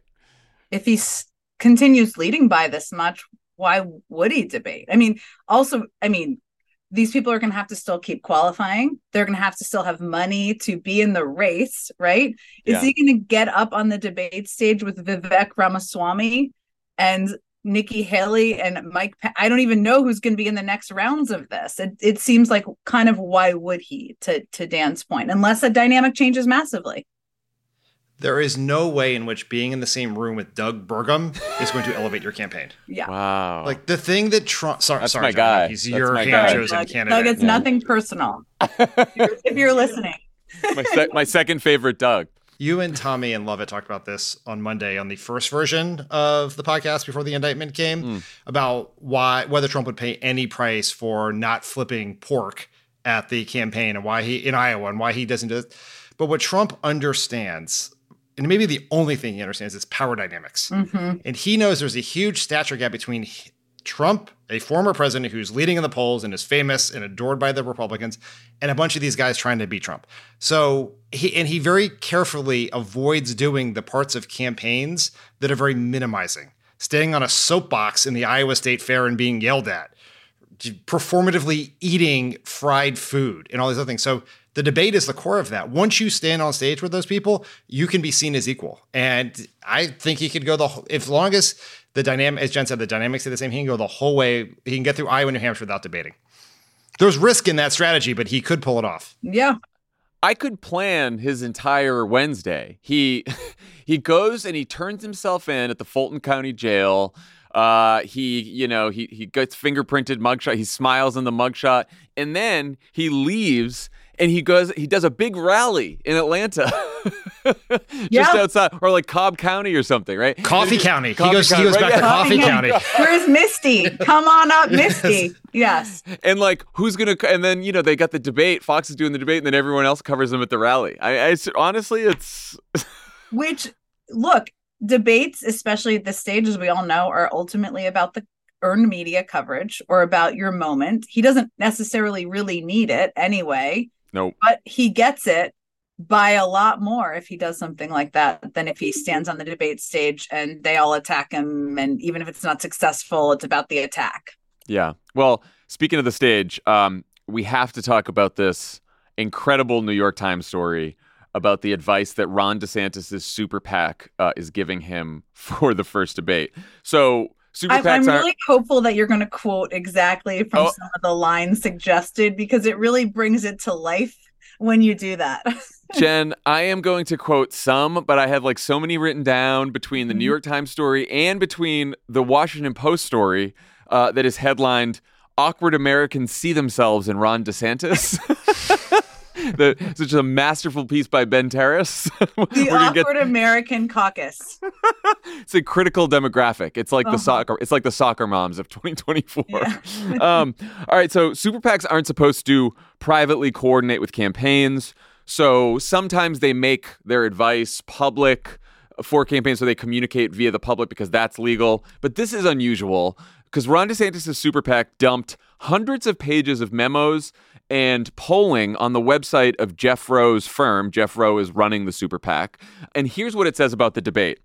S5: If he s- continues leading by this much, why would he debate? I mean, also, I mean, these people are going to have to still keep qualifying. They're going to have to still have money to be in the race, right? Is he going to get up on the debate stage with Vivek Ramaswamy and Nikki Haley and Mike? Pe- I don't even know who's going to be in the next rounds of this. It, it seems like kind of why would he? To to Dan's point, unless the dynamic changes massively.
S2: There is no way in which being in the same room with Doug Burgum is going to elevate your campaign.
S5: Yeah.
S1: Wow.
S2: Like the thing that Trump. Sorry,
S1: That's
S2: sorry,
S1: my
S2: John,
S1: guy.
S2: He's
S1: That's
S2: your
S1: my
S2: hand
S1: guy.
S2: chosen
S5: Doug,
S2: candidate.
S5: Doug, it's
S1: Yeah.
S5: nothing personal. if, you're, if you're listening.
S1: my sec- my second favorite Doug.
S2: You and Tommy and Lovett talked about this on Monday on the first version of the podcast before the indictment came mm. about why whether Trump would pay any price for not flipping pork at the campaign and why he in Iowa and why he doesn't do it. But what Trump understands, and maybe the only thing he understands is power dynamics. Mm-hmm. And he knows there's a huge stature gap between Trump, a former president who's leading in the polls and is famous and adored by the Republicans, and a bunch of these guys trying to beat Trump. So he and he very carefully avoids doing the parts of campaigns that are very minimizing. Staying on a soapbox in the Iowa State Fair and being yelled at, performatively eating fried food and all these other things. So the debate is the core of that. Once you stand on stage with those people, you can be seen as equal. And I think he could go the whole, if long as the dynamic, as Jen said, the dynamics are the same, he can go the whole way. He can get through Iowa, New Hampshire without debating. There's risk in that strategy, but he could pull it off.
S5: Yeah.
S1: I could plan his entire Wednesday. He he goes and he turns himself in at the Fulton County Jail. Uh, he, you know, he he gets fingerprinted mugshot. He smiles in the mugshot, and then he leaves and he goes. He does a big rally in Atlanta, just
S5: Yeah.
S1: outside, or like Cobb County or something, right?
S2: Coffee County. He
S1: Coffee
S2: goes. He goes
S1: right?
S2: back to
S1: Yeah.
S2: Coffee County.
S5: Where's Misty? Come on up, Misty. Yes.
S1: And like, who's gonna? And then you know they got the debate. Fox is doing the debate, and then everyone else covers them at the rally. I, I it's- honestly, it's
S5: Which, look, debates, especially at this stage, as we all know, are ultimately about the earned media coverage or about your moment. He doesn't necessarily really need it anyway,
S1: no.
S5: but he gets it by a lot more if he does something like that than if he stands on the debate stage and they all attack him. And even if it's not successful, it's about the attack.
S1: Yeah. Well, speaking of the stage, um, we have to talk about this incredible New York Times story about the advice that Ron DeSantis' super PAC uh, is giving him for the first debate. So, super
S5: I'm, I'm really hopeful that you're going to quote exactly from
S1: Oh.
S5: some of the lines suggested because it really brings it to life when you do that.
S1: Jen, I am going to quote some, but I have like so many written down between the New York Times story and between the Washington Post story uh, that is headlined Awkward Americans See Themselves in Ron DeSantis. the, such a masterful piece by Ben Terris.
S5: the
S1: We're get-
S5: awkward American caucus.
S1: it's a critical demographic. It's like
S5: Uh-huh.
S1: the soccer. It's like the soccer moms of 2024. um, all right, so super PACs aren't supposed to privately coordinate with campaigns. So sometimes they make their advice public for campaigns, so they communicate via the public because that's legal. But this is unusual because Ron DeSantis' super PAC dumped hundreds of pages of memos and polling on the website of Jeff Roe's firm. Jeff Roe is running the super PAC. And here's what it says about the debate.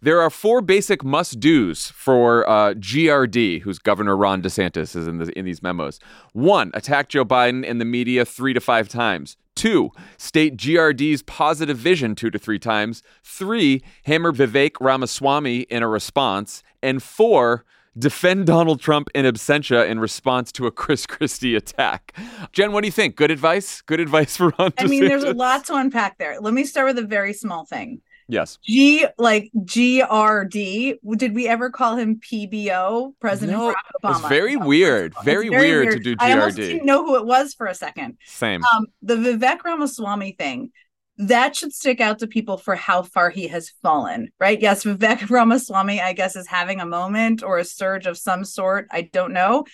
S1: There are four basic must dos for uh, GRD, who's Governor Ron DeSantis is in, the, in these memos. One, attack Joe Biden and the media three to five times. Two, state GRD's positive vision two to three times. Three, hammer Vivek Ramaswamy in a response. And four, defend Donald Trump in absentia in response to a Chris Christie attack. Jen, what do you think? Good advice? Good advice for Ron
S5: I mean, there's a lot to unpack there. Let me start with a very small thing.
S1: Yes.
S5: G like GRD. Did we ever call him PBO? President
S1: No,
S5: Barack Obama.
S1: it's very
S5: No,
S1: weird.
S5: it's
S1: Very, weird, to do
S5: I almost
S1: GRD.
S5: didn't know who it was for a second.
S1: Same.
S5: Um, the Vivek Ramaswamy thing, that should stick out to people for how far he has fallen, right? Yes, Vivek Ramaswamy, I guess, is having a moment or a surge of some sort. I don't know.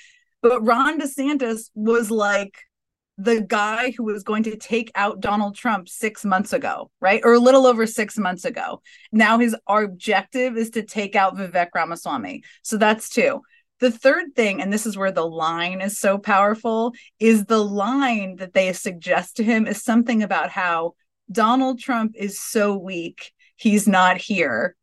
S5: But Ron DeSantis was like the guy who was going to take out Donald Trump six months ago, right? Or a little over six months ago. Now his objective is to take out Vivek Ramaswamy. So that's two. The third thing, and this is where the line is so powerful, is the line that they suggest to him is something about how Donald Trump is so weak, he's not here.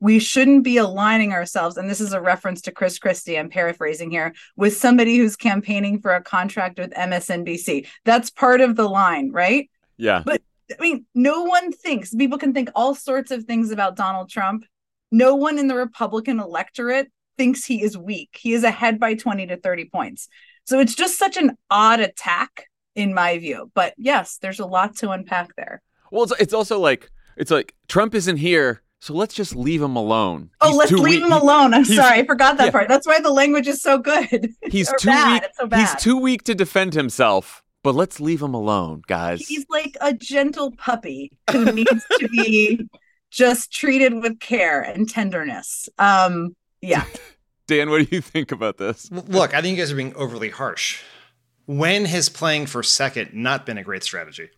S5: We shouldn't be aligning ourselves, and this is a reference to Chris Christie, I'm paraphrasing here, with somebody who's campaigning for a contract with MSNBC. That's part of the line, right?
S1: Yeah.
S5: But I mean, no one thinks, people can think all sorts of things about Donald Trump. No one in the Republican electorate thinks he is weak. He is ahead by 20 to 30 points. So it's just such an odd attack, in my view. But yes, there's a lot to unpack there.
S1: Well, it's, it's also like it's like Trump isn't here, so let's just leave him alone.
S5: Oh,
S1: He's
S5: let's leave
S1: weak-
S5: him alone. I'm
S1: he's-
S5: sorry, I forgot that
S1: yeah.
S5: part. That's why the language is so good.
S1: He's
S5: Or
S1: too
S5: bad.
S1: weak.
S5: It's so bad.
S1: He's too weak to defend himself. But let's leave him alone, guys.
S5: He's like a gentle puppy who needs to be just treated with care and tenderness. Um, yeah.
S1: Dan, what do you think about this?
S2: Look, I think you guys are being overly harsh. When has playing for second not been a great strategy?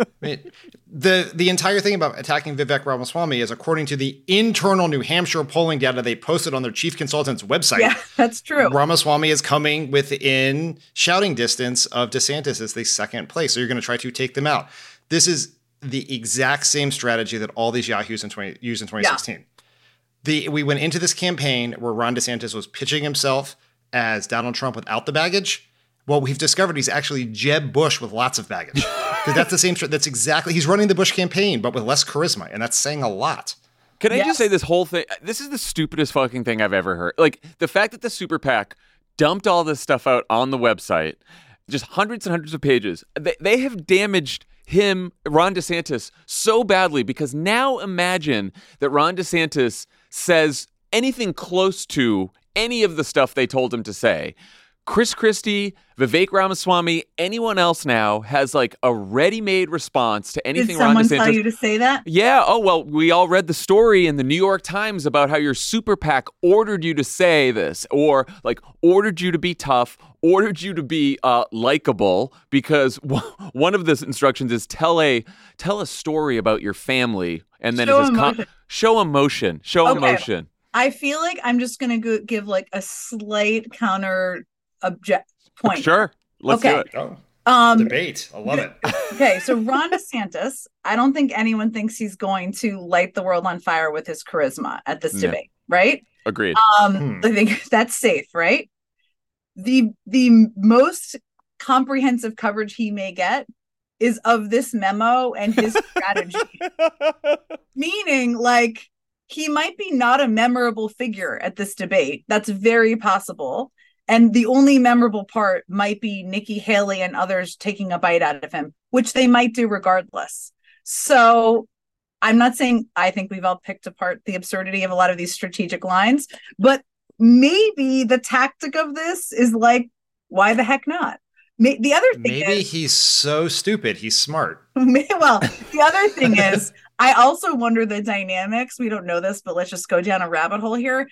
S2: I mean, the the entire thing about attacking Vivek Ramaswamy is according to the internal New Hampshire polling data they posted on their chief consultant's website.
S5: Yeah, that's true.
S2: Ramaswamy is coming within shouting distance of DeSantis as the second place. So you're going to try to take them out. This is the exact same strategy that all these Yahoos in 20, used in 2016. The we went into this campaign where Ron DeSantis was pitching himself as Donald Trump without the baggage. Well, we've discovered he's actually Jeb Bush with lots of baggage. Because that's the same. That's exactly he's running the Bush campaign, but with less charisma, and that's saying a lot.
S1: Can I
S5: Yes.
S1: just say this whole thing? This is the stupidest fucking thing I've ever heard. Like the fact that the super PAC dumped all this stuff out on the website, just hundreds and hundreds of pages. They, they have damaged him, Ron DeSantis, so badly because now imagine that Ron DeSantis says anything close to any of the stuff they told him to say. Chris Christie, Vivek Ramaswamy, anyone else now has like a ready-made response to anything
S5: Did someone tell you to say that?
S1: Yeah. Oh, well, we all read the story in the New York Times about how your super PAC ordered you to say this, or like ordered you to be tough, ordered you to be uh, likable, because one of the instructions is tell a tell a story about your family, and then
S5: Show
S1: says com-
S5: emotion.
S1: show emotion, show
S5: Okay.
S1: emotion.
S5: I feel like I'm just going to go- give like a slight counter object point.
S1: Sure, let's
S5: Okay.
S1: do it.
S2: Oh,
S5: Um,
S2: debate. I love it.
S5: okay, so Ron DeSantis, I don't think anyone thinks he's going to light the world on fire with his charisma at this
S1: No.
S5: debate, right?
S1: Agreed.
S5: Um,
S2: Hmm.
S5: I think that's safe, right? The the most comprehensive coverage he may get is of this memo and his strategy. Meaning, like, he might be not a memorable figure at this debate. That's very possible. And the only memorable part might be Nikki Haley and others taking a bite out of him, which they might do regardless. So I'm not saying I think we've all picked apart the absurdity of a lot of these strategic lines, but maybe the tactic of this is like, why the heck not? The other thing
S2: Maybe
S5: is,
S2: he's so stupid. He's smart.
S5: well, the other thing is, I also wonder the dynamics. We don't know this, but let's just go down a rabbit hole here.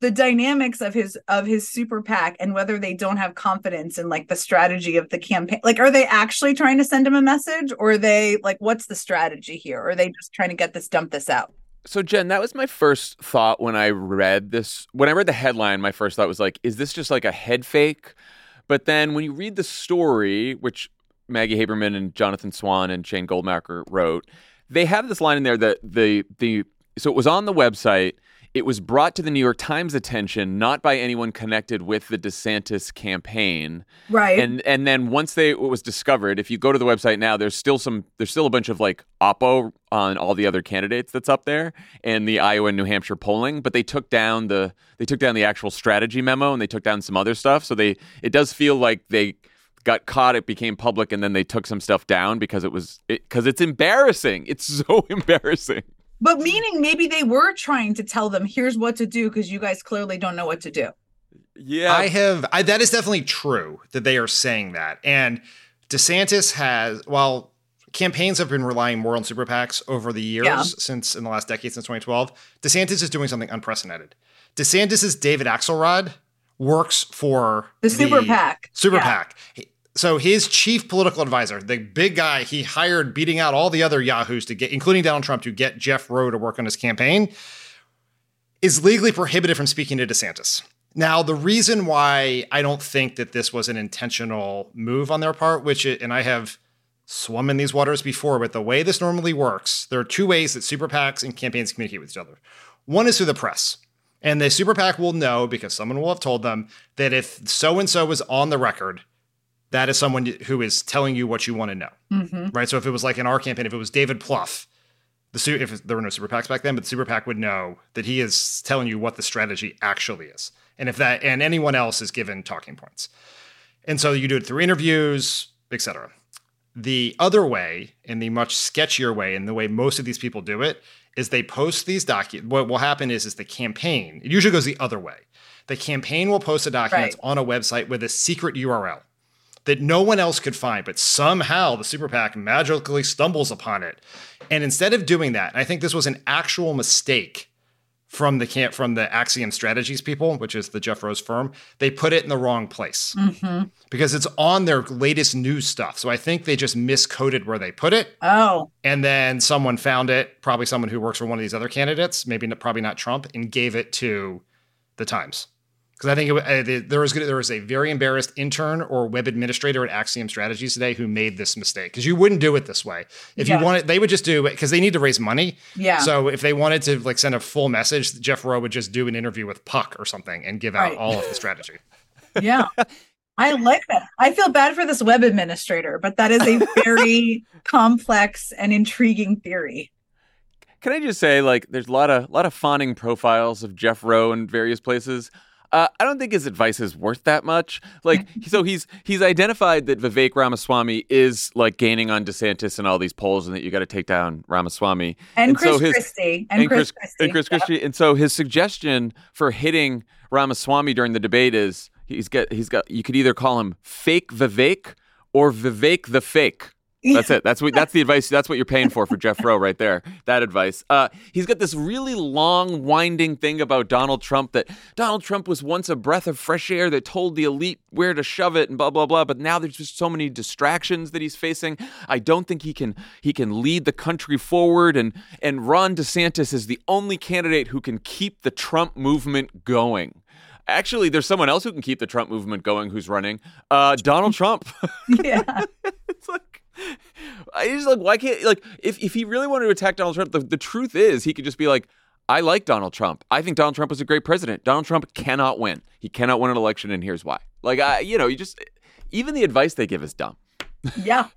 S5: The dynamics of his of his super PAC and whether they don't have confidence in like the strategy of the campaign. Like, are they actually trying to send him a message, or they like, what's the strategy here? Or are they just trying to get this dump this out?
S1: So Jen, that was my first thought when I read this. When I read the headline, my first thought was like, is this just like a head fake? But then when you read the story, which Maggie Haberman and Jonathan Swan and Shane Goldmacher wrote, they have this line in there that the the so it was on the website. It was brought to the New York Times attention not by anyone connected with the DeSantis campaign.
S5: Right.
S1: And and then once they it was discovered, if you go to the website now, there's still some there's still a bunch of like oppo on all the other candidates that's up there and the Iowa and New Hampshire polling, but they took down the they took down the actual strategy memo and they took down some other stuff. So they it does feel like they got caught it became public and then they took some stuff down because it was because it's embarrassing it's so embarrassing
S5: But meaning maybe they were trying to tell them, here's what to do because you guys clearly don't know what to do.
S1: yeah
S2: I have I, that is definitely true that they are saying that. And DeSantis has while campaigns have been relying more on super PACs over the years
S5: Yeah.
S2: since in the last decade since 2012, DeSantis is doing something unprecedented. DeSantis's David Axelrod works for
S5: The super PAC.
S2: Super
S5: Yeah.
S2: PAC. So his chief political advisor, the big guy he hired beating out all the other yahoos to get including Donald Trump to get Jeff Roe to work on his campaign is legally prohibited from speaking to DeSantis. Now, the reason why I don't think that this was an intentional move on their part, which, it, and I have swum in these waters before, but the way this normally works, there are two ways that super PACs and campaigns communicate with each other. One is through the press. And the super PAC will know because someone will have told them that if so and so was on the record, that is someone who is telling you what you want to know.
S5: Mm-hmm.
S2: Right. So if it was like in our campaign, if it was David Plouffe, the if there were no super PACs back then, but the super PAC would know that he is telling you what the strategy actually is, and if that and anyone else is given talking points, and so you do it through interviews, etc. The other way, in the much sketchier way, and the way most of these people do it, is they post these documents. What will happen is, is the campaign. It usually goes the other way. The campaign will post the documents
S5: Right.
S2: on a website with a secret URL that no one else could find, but somehow the super PAC magically stumbles upon it. And instead of doing that, I think this was an actual mistake from the camp from the Axiom Strategies people, which is the Jeff Roe's firm. They put it in the wrong place
S5: Mm-hmm.
S2: because it's on their latest news stuff. So I think they just miscoded where they put it.
S5: Oh,
S2: And then someone found it, probably someone who works for one of these other candidates, maybe not, probably not Trump, and gave it to the Times. Because I think it, uh, the- there was there was a very embarrassed intern or web administrator at Axiom Strategies today who made this mistake. Because you wouldn't do it this way. If
S5: Yeah.
S2: you wanted, they would just do it because they need to raise money.
S5: Yeah.
S2: So if they wanted to like send a full message, Jeff Roe would just do an interview with Puck or something and give out
S5: Right.
S2: all of the strategy.
S5: yeah. I like that. I feel bad for this web administrator, but that is a very complex and intriguing theory.
S1: Can I just say, like, there's a lot of lot of fawning profiles of Jeff Roe in various places. Uh, I don't think his advice is worth that much. Like, so he's he's identified that Vivek Ramaswamy is like gaining on DeSantis and all these polls, and that you got to take down Ramaswamy
S5: and, Chris
S1: so his,
S5: Christie and, Chris, Christie
S1: and Chris Christie. And so his suggestion for hitting Ramaswamy during the debate is he's got he's got you could either call him fake Vivek or Vivek the fake. That's it. That's what. That's the advice. That's what you're paying for for Jeff Roe right there. That advice. Uh, he's got this really long, winding thing about Donald Trump. That Donald Trump was once a breath of fresh air that told the elite where to shove it and blah blah blah. But now there's just so many distractions that he's facing. I don't think he can he can lead the country forward. And and Ron DeSantis is the only candidate who can keep the Trump movement going. Actually, there's someone else who can keep the Trump movement going who's running. Uh, Donald Trump.
S5: yeah.
S1: it's like I just like why can't like if, if he really wanted to attack Donald Trump, the, the truth is he could just be like, I like Donald Trump. I think Donald Trump was a great president. Donald Trump cannot win. He cannot win an election, and here's why. Like I, you know, you just even the advice they give is dumb.
S5: Yeah.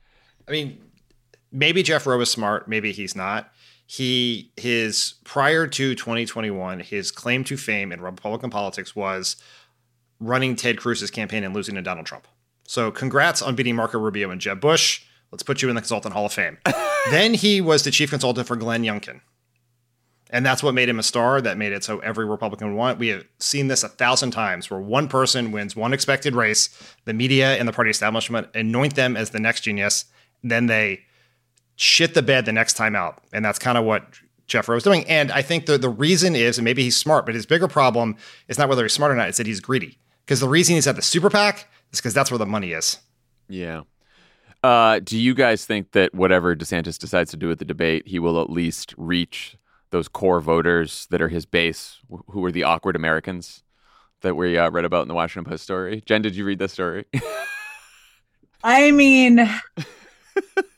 S2: I mean, maybe Jeff Roe is smart, maybe he's not. He his prior to 2021, his claim to fame in Republican politics was running Ted Cruz's campaign and losing to Donald Trump. So congrats on beating Marco Rubio and Jeb Bush. Let's put you in the Consultant Hall of Fame. then he was the chief consultant for Glenn Youngkin. And that's what made him a star. That made it so every Republican would want. We have seen this a thousand times where one person wins one expected race, the media and the party establishment anoint them as the next genius. Then they shit the bed the next time out. And that's kind of what Jeff Roe is doing. And I think the, the reason is, and maybe he's smart, but his bigger problem is not whether he's smart or not, it's that he's greedy. Because the reason he's at the super PAC is because that's where the money is.
S1: Yeah. Uh, do you guys think that whatever DeSantis decides to do with the debate, he will at least reach those core voters that are his base, who are the awkward Americans that we uh, read about in the Washington Post story? Jen, did you read this story?
S5: I mean,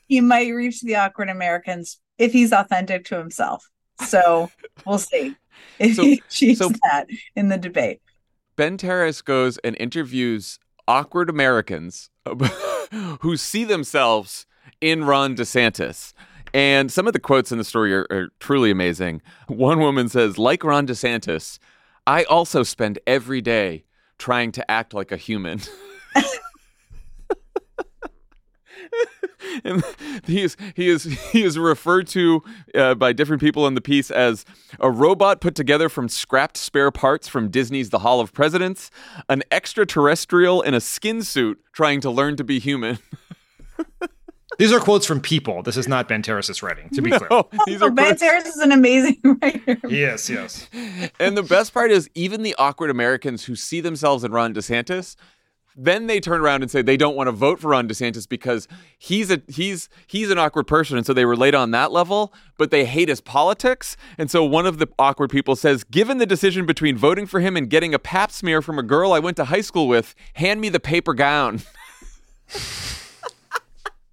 S5: he might reach the awkward Americans if he's authentic to himself. So we'll see if so, he achieves so that in the debate.
S1: Ben Terris goes and interviews awkward Americans who see themselves in Ron DeSantis. And some of the quotes in the story are, are, truly amazing. One woman says, like Ron DeSantis, I also spend every day trying to act like a human. and he is he is he is referred to uh, by different people in the piece as a robot put together from scrapped spare parts from Disney's The Hall of Presidents, an extraterrestrial in a skin suit trying to learn to be human.
S2: These are quotes from people. This is not Ben Terris's writing, to be
S1: no,
S2: clear.
S1: These are
S5: oh, Ben Terris is an amazing writer.
S2: Yes, yes.
S1: And the best part is, even the awkward Americans who see themselves in Ron DeSantis then they turn around and say they don't want to vote for Ron DeSantis because he's a he's he's an awkward person, and so they relate on that level, but they hate his politics. And so one of the awkward people says, "Given the decision between voting for him and getting a pap smear from a girl I went to high school with, hand me the paper gown."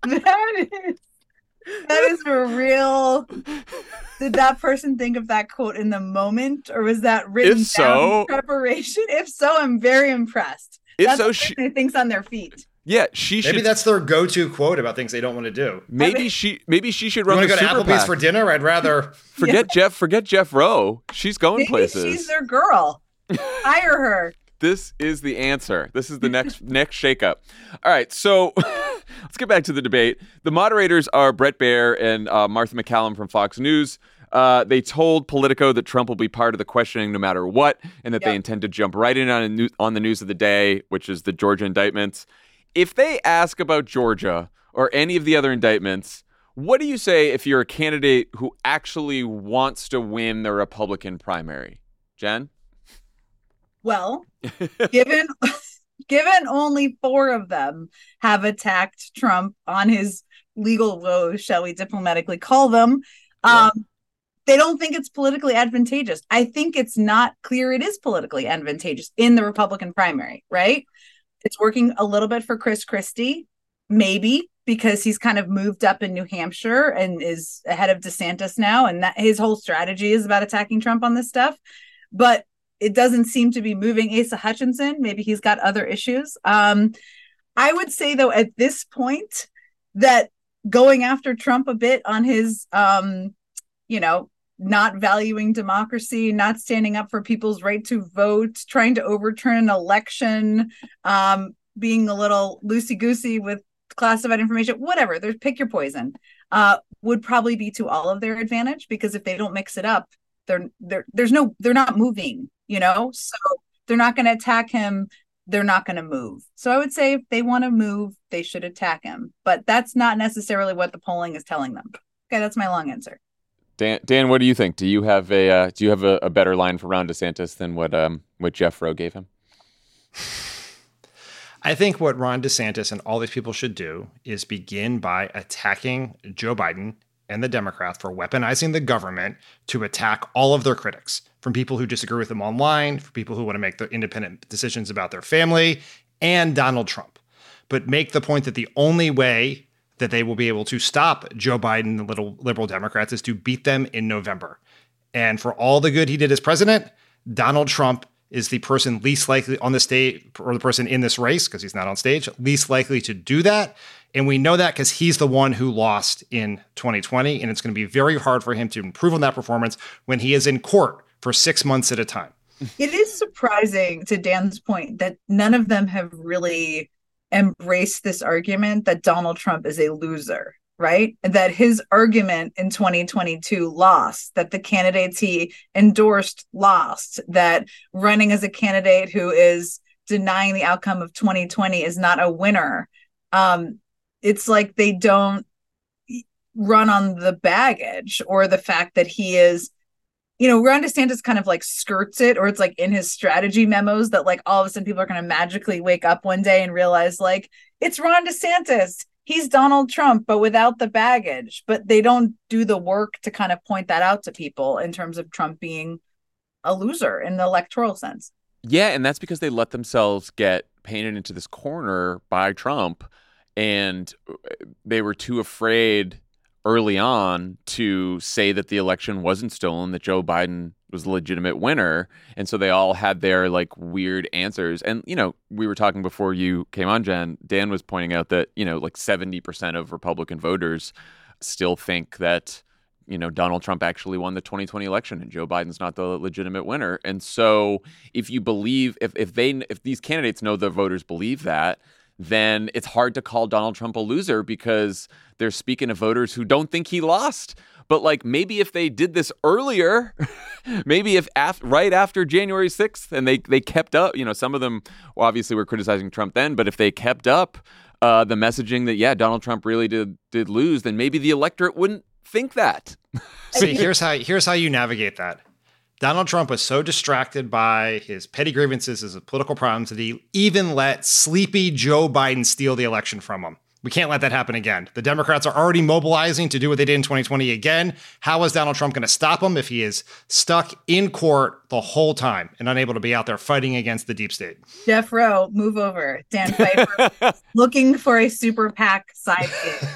S5: that is that is a real. Did that person think of that quote in the moment, or was that written
S1: if so,
S5: preparation? If so, I'm very impressed.
S1: If
S5: That's
S1: so, she
S5: thinks on their feet.
S1: Yeah, she
S2: maybe
S1: should.
S2: Maybe that's their go-to quote about things they don't want to do.
S1: Maybe she. Maybe she should run.
S2: You want to
S1: go
S2: to Applebee's
S1: PAC.
S2: for dinner? I'd rather
S1: forget yeah. Jeff. Forget Jeff Roe. She's going
S5: maybe
S1: places.
S5: She's their girl. Hire her.
S1: This is the answer. This is the next next shakeup. All right, so let's get back to the debate. The moderators are Bret Baier and uh, Martha MacCallum from Fox News. Uh, they told Politico that Trump will be part of the questioning no matter what, and that yep. they intend to jump right in on, new- on the news of the day, which is the Georgia indictments. If they ask about Georgia or any of the other indictments, what do you say if you're a candidate who actually wants to win the Republican primary? Jen?
S5: Well, given given only four of them have attacked Trump on his legal woes, shall we diplomatically call them, yeah. They don't think it's politically advantageous. I think it's not clear it is politically advantageous in the Republican primary, right? It's working a little bit for Chris Christie, maybe because he's kind of moved up in New Hampshire and is ahead of DeSantis now, and that his whole strategy is about attacking Trump on this stuff. But it doesn't seem to be moving Asa Hutchinson. Maybe he's got other issues. Um, I would say though, at this point, that going after Trump a bit on his um, you know, not valuing democracy, not standing up for people's right to vote, trying to overturn an election, um, being a little loosey goosey with classified information, whatever. There's pick your poison. Uh, would probably be to all of their advantage because if they don't mix it up, they're they're there's no they're not moving, you know. So they're not going to attack him. They're not going to move. So I would say if they want to move, they should attack him. But that's not necessarily what the polling is telling them. Okay, that's my long answer.
S1: Dan, Dan, what do you think? Do you have a uh, do you have a, a, better line for Ron DeSantis than what um, what Jeff Roe gave him?
S2: I think what Ron DeSantis and all these people should do is begin by attacking Joe Biden and the Democrats for weaponizing the government to attack all of their critics, from people who disagree with them online, for people who want to make their independent decisions about their family, and Donald Trump. But make the point that the only way that they will be able to stop Joe Biden and the little liberal Democrats is to beat them in November. And for all the good he did as president, Donald Trump is the person least likely on the stage or the person in this race because he's not on stage least likely to do that and we know that because he's the one who lost in 2020 and it's going to be very hard for him to improve on that performance when he is in court for six months at a time
S5: it is surprising to dan's point that none of them have really embraced this argument that donald trump is a loser right? That his argument in 2022 lost, that the candidates he endorsed lost, that running as a candidate who is denying the outcome of 2020 is not a winner. Um, it's like they don't run on the baggage or the fact that he is you know, Ron DeSantis kind of like skirts it, or it's like in his strategy memos that like all of a sudden people are going to magically wake up one day and realize like it's Ron DeSantis he's Donald Trump, but without the baggage. But they don't do the work to kind of point that out to people in terms of Trump being a loser in the electoral sense.
S1: Yeah, and that's because they let themselves get painted into this corner by Trump and uh, they were too afraid early on to say that the election wasn't stolen, that Joe Biden was the legitimate winner. And so they all had their like weird answers. And, you know, we were talking before you came on, Jen. Dan was pointing out that, you know, like 70% of Republican voters still think that, you know, Donald Trump actually won the 2020 election and Joe Biden's not the legitimate winner. And so if you believe, if, if they, if these candidates know the voters believe that, then it's hard to call Donald Trump a loser because they're speaking to voters who don't think he lost. But like maybe if they did this earlier, maybe if af- right after January 6th and they they kept up, you know, some of them obviously were criticizing Trump then, but if they kept up uh, the messaging that yeah, Donald Trump really did did lose, then maybe the electorate wouldn't think that.
S2: See, here's how here's how you navigate that. Donald Trump was so distracted by his petty grievances, his political problems, that he even let sleepy Joe Biden steal the election from him. We can't let that happen again. The Democrats are already mobilizing to do what they did in 2020 again. How is Donald Trump going to stop him if he is stuck in court the whole time and unable to be out there fighting against the deep state?
S5: Jeff Roe, move over. Dan Pfeiffer, looking for a super PAC sidekick.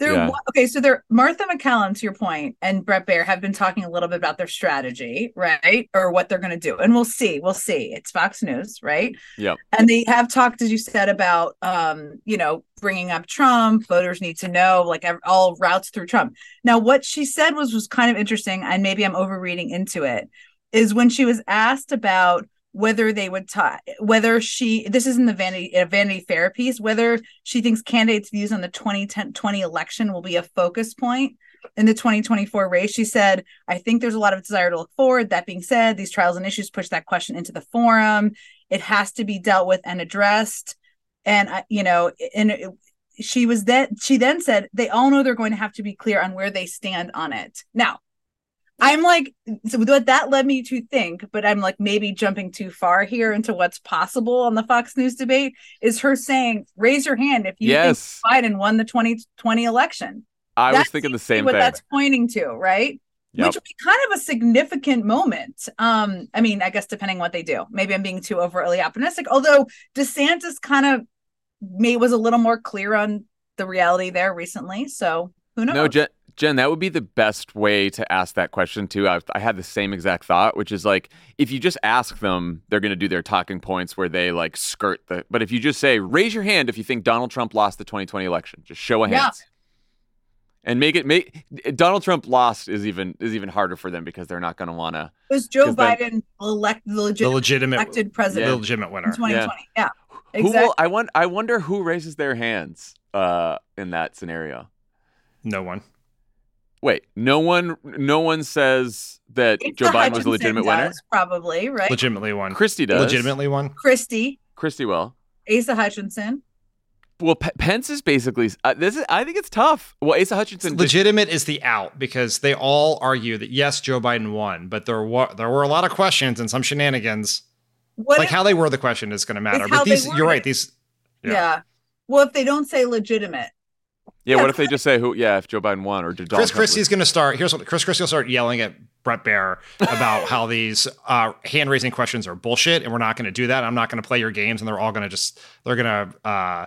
S5: Yeah. okay. So they're Martha MacCallum, to your point, and Bret Baier have been talking a little bit about their strategy, right, or what they're going to do, and we'll see. We'll see. It's Fox News, right?
S1: Yeah.
S5: And they have talked, as you said, about um, you know, bringing up Trump. Voters need to know, like, all routes through Trump. Now, what she said was was kind of interesting, and maybe I'm overreading into it. Is when she was asked about whether they would talk whether she this is in the vanity a vanity fair piece whether she thinks candidates views on the 2010 20 election will be a focus point in the 2024 race. She said i think there's a lot of desire to look forward. That being said these trials and issues push that question into the forum. It has to be dealt with and addressed. And uh, you know and she was then she then said they all know they're going to have to be clear on where they stand on it. Now I'm like, so what that led me to think, but I'm like maybe jumping too far here into what's possible on the Fox News debate is her saying, raise your hand if you yes. think Biden won the 2020 election.
S1: I that was thinking the same
S5: what
S1: thing.
S5: that's pointing to, right? Yep. Which would be kind of a significant moment. Um, I mean, I guess depending what they do. Maybe I'm being too overtly optimistic. Although DeSantis kind of may was a little more clear on the reality there recently. So who knows?
S1: No, Jen, Jen, that would be the best way to ask that question too. I, I had the same exact thought, which is like if you just ask them, they're going to do their talking points where they like skirt the. But if you just say, "Raise your hand if you think Donald Trump lost the 2020 election," just show of hands. and make it make Donald Trump lost is even is even harder for them because they're not going to want to.
S5: Was Joe
S1: 'Cause then-
S5: Biden elect the, legit-
S2: The legitimate
S5: elected
S2: the
S5: president
S2: legitimate
S5: in
S2: winner.
S5: 2020? Yeah,
S1: Who
S5: exactly.
S1: will? I want. I wonder who raises their hands uh, in that scenario.
S2: No one.
S1: Wait, no one. No one says that
S5: Asa
S1: Joe Biden was a legitimate winner.
S5: probably right.
S2: Legitimately one.
S1: Christie does.
S2: Legitimately one.
S5: Christie,
S1: Christie will.
S5: Asa Hutchinson.
S1: Well, P- Pence is basically. Uh, this is. I think it's tough. Well, Asa Hutchinson. did-
S2: Legitimate is the out because they all argue that yes, Joe Biden won, but there were there were a lot of questions and some shenanigans.
S5: What
S2: like
S5: if-
S2: how they were the question is going to matter. But these, you're right.
S5: it.
S2: These,
S5: yeah. Well, if they don't say legitimate,
S1: yeah. What if they just say who? Yeah, if Joe Biden won or did Donald
S2: Chris
S1: Trump
S2: Christie's going to start. Here's what Chris Christie will start yelling at Bret Baier about how these uh, hand raising questions are bullshit, and we're not going to do that. I'm not going to play your games, and they're all going to just they're going to uh,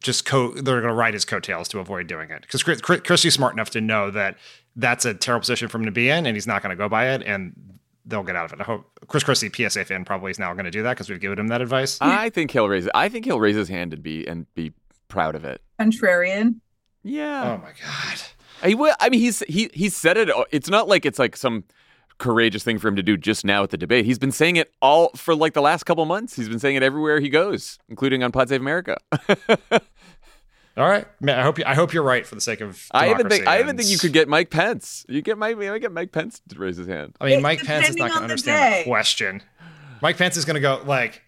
S2: just co they're going to ride his coattails to avoid doing it because Chris, Chris, Christie's smart enough to know that that's a terrible position for him to be in, and he's not going to go by it, and they'll get out of it. I hope Chris Christie, PSA fan, probably is now going to do that because we've given him that advice.
S1: I think he'll raise. I think he'll raise his hand and be and be proud of it.
S5: contrarian.
S1: Yeah.
S2: Oh my god.
S1: He will. I mean, he's he he said it. Uh, it's not like it's like some courageous thing for him to do just now at the debate. He's been saying it all for like the last couple months. He's been saying it everywhere he goes, including on Pod Save America.
S2: All right, man. I hope you, I hope you're right for the sake of.
S1: I even think I even
S2: democracy
S1: think you could get Mike Pence. You get Mike. I get Mike Pence to raise his hand.
S2: I mean,
S5: It-
S2: Mike Pence is not going to understand
S5: day.
S2: the question. Mike Pence is going to go like,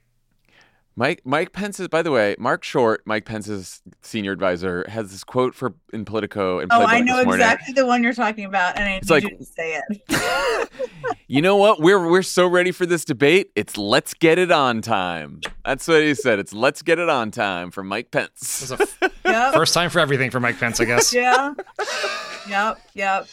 S1: Mike Mike Pence is. By the way, Marc Short, Mike Pence's senior advisor, has this quote for in Politico and
S5: Oh,
S1: Playbook
S5: I know exactly the one you're talking about, and I
S1: It's
S5: need
S1: like-
S5: you to say it.
S1: You know what? We're we're so ready for this debate. It's let's get it on time. That's what he said. It's let's get it on time for Mike Pence.
S2: it's a f-
S5: Yep.
S2: first time for everything for Mike Pence, I guess.
S5: yeah. Yep. Yep.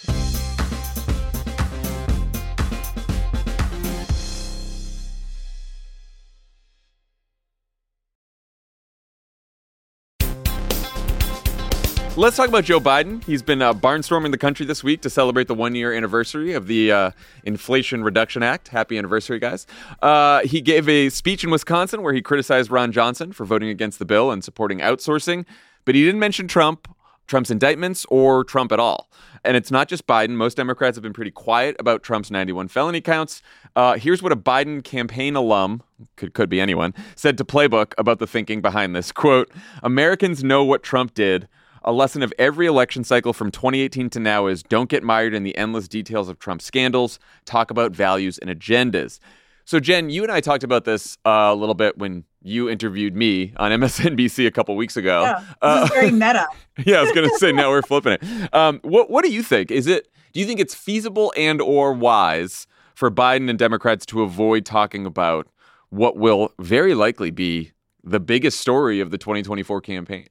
S1: Let's talk about Joe Biden. He's been uh, barnstorming the country this week to celebrate the one year anniversary of the uh, Inflation Reduction Act. Happy anniversary, guys. Uh, he gave a speech in Wisconsin where he criticized Ron Johnson for voting against the bill and supporting outsourcing, but he didn't mention Trump, Trump's indictments, or Trump at all. And it's not just Biden. Most Democrats have been pretty quiet about Trump's 91 felony counts. Uh, here's what a Biden campaign alum, could, could be anyone, said to Playbook about the thinking behind this. Quote, Americans know what Trump did. A lesson of every election cycle from 2018 to now is don't get mired in the endless details of Trump scandals. Talk about values and agendas. So, Jen, you and I talked about this uh, a little bit when you interviewed me on MSNBC a couple weeks ago.
S5: Yeah. This
S1: Uh,
S5: is very meta.
S1: yeah, I was gonna say now we're flipping it. Um, what what do you think? Is it do you think it's feasible and or wise for Biden and Democrats to avoid talking about what will very likely be the biggest story of the 2024 campaign?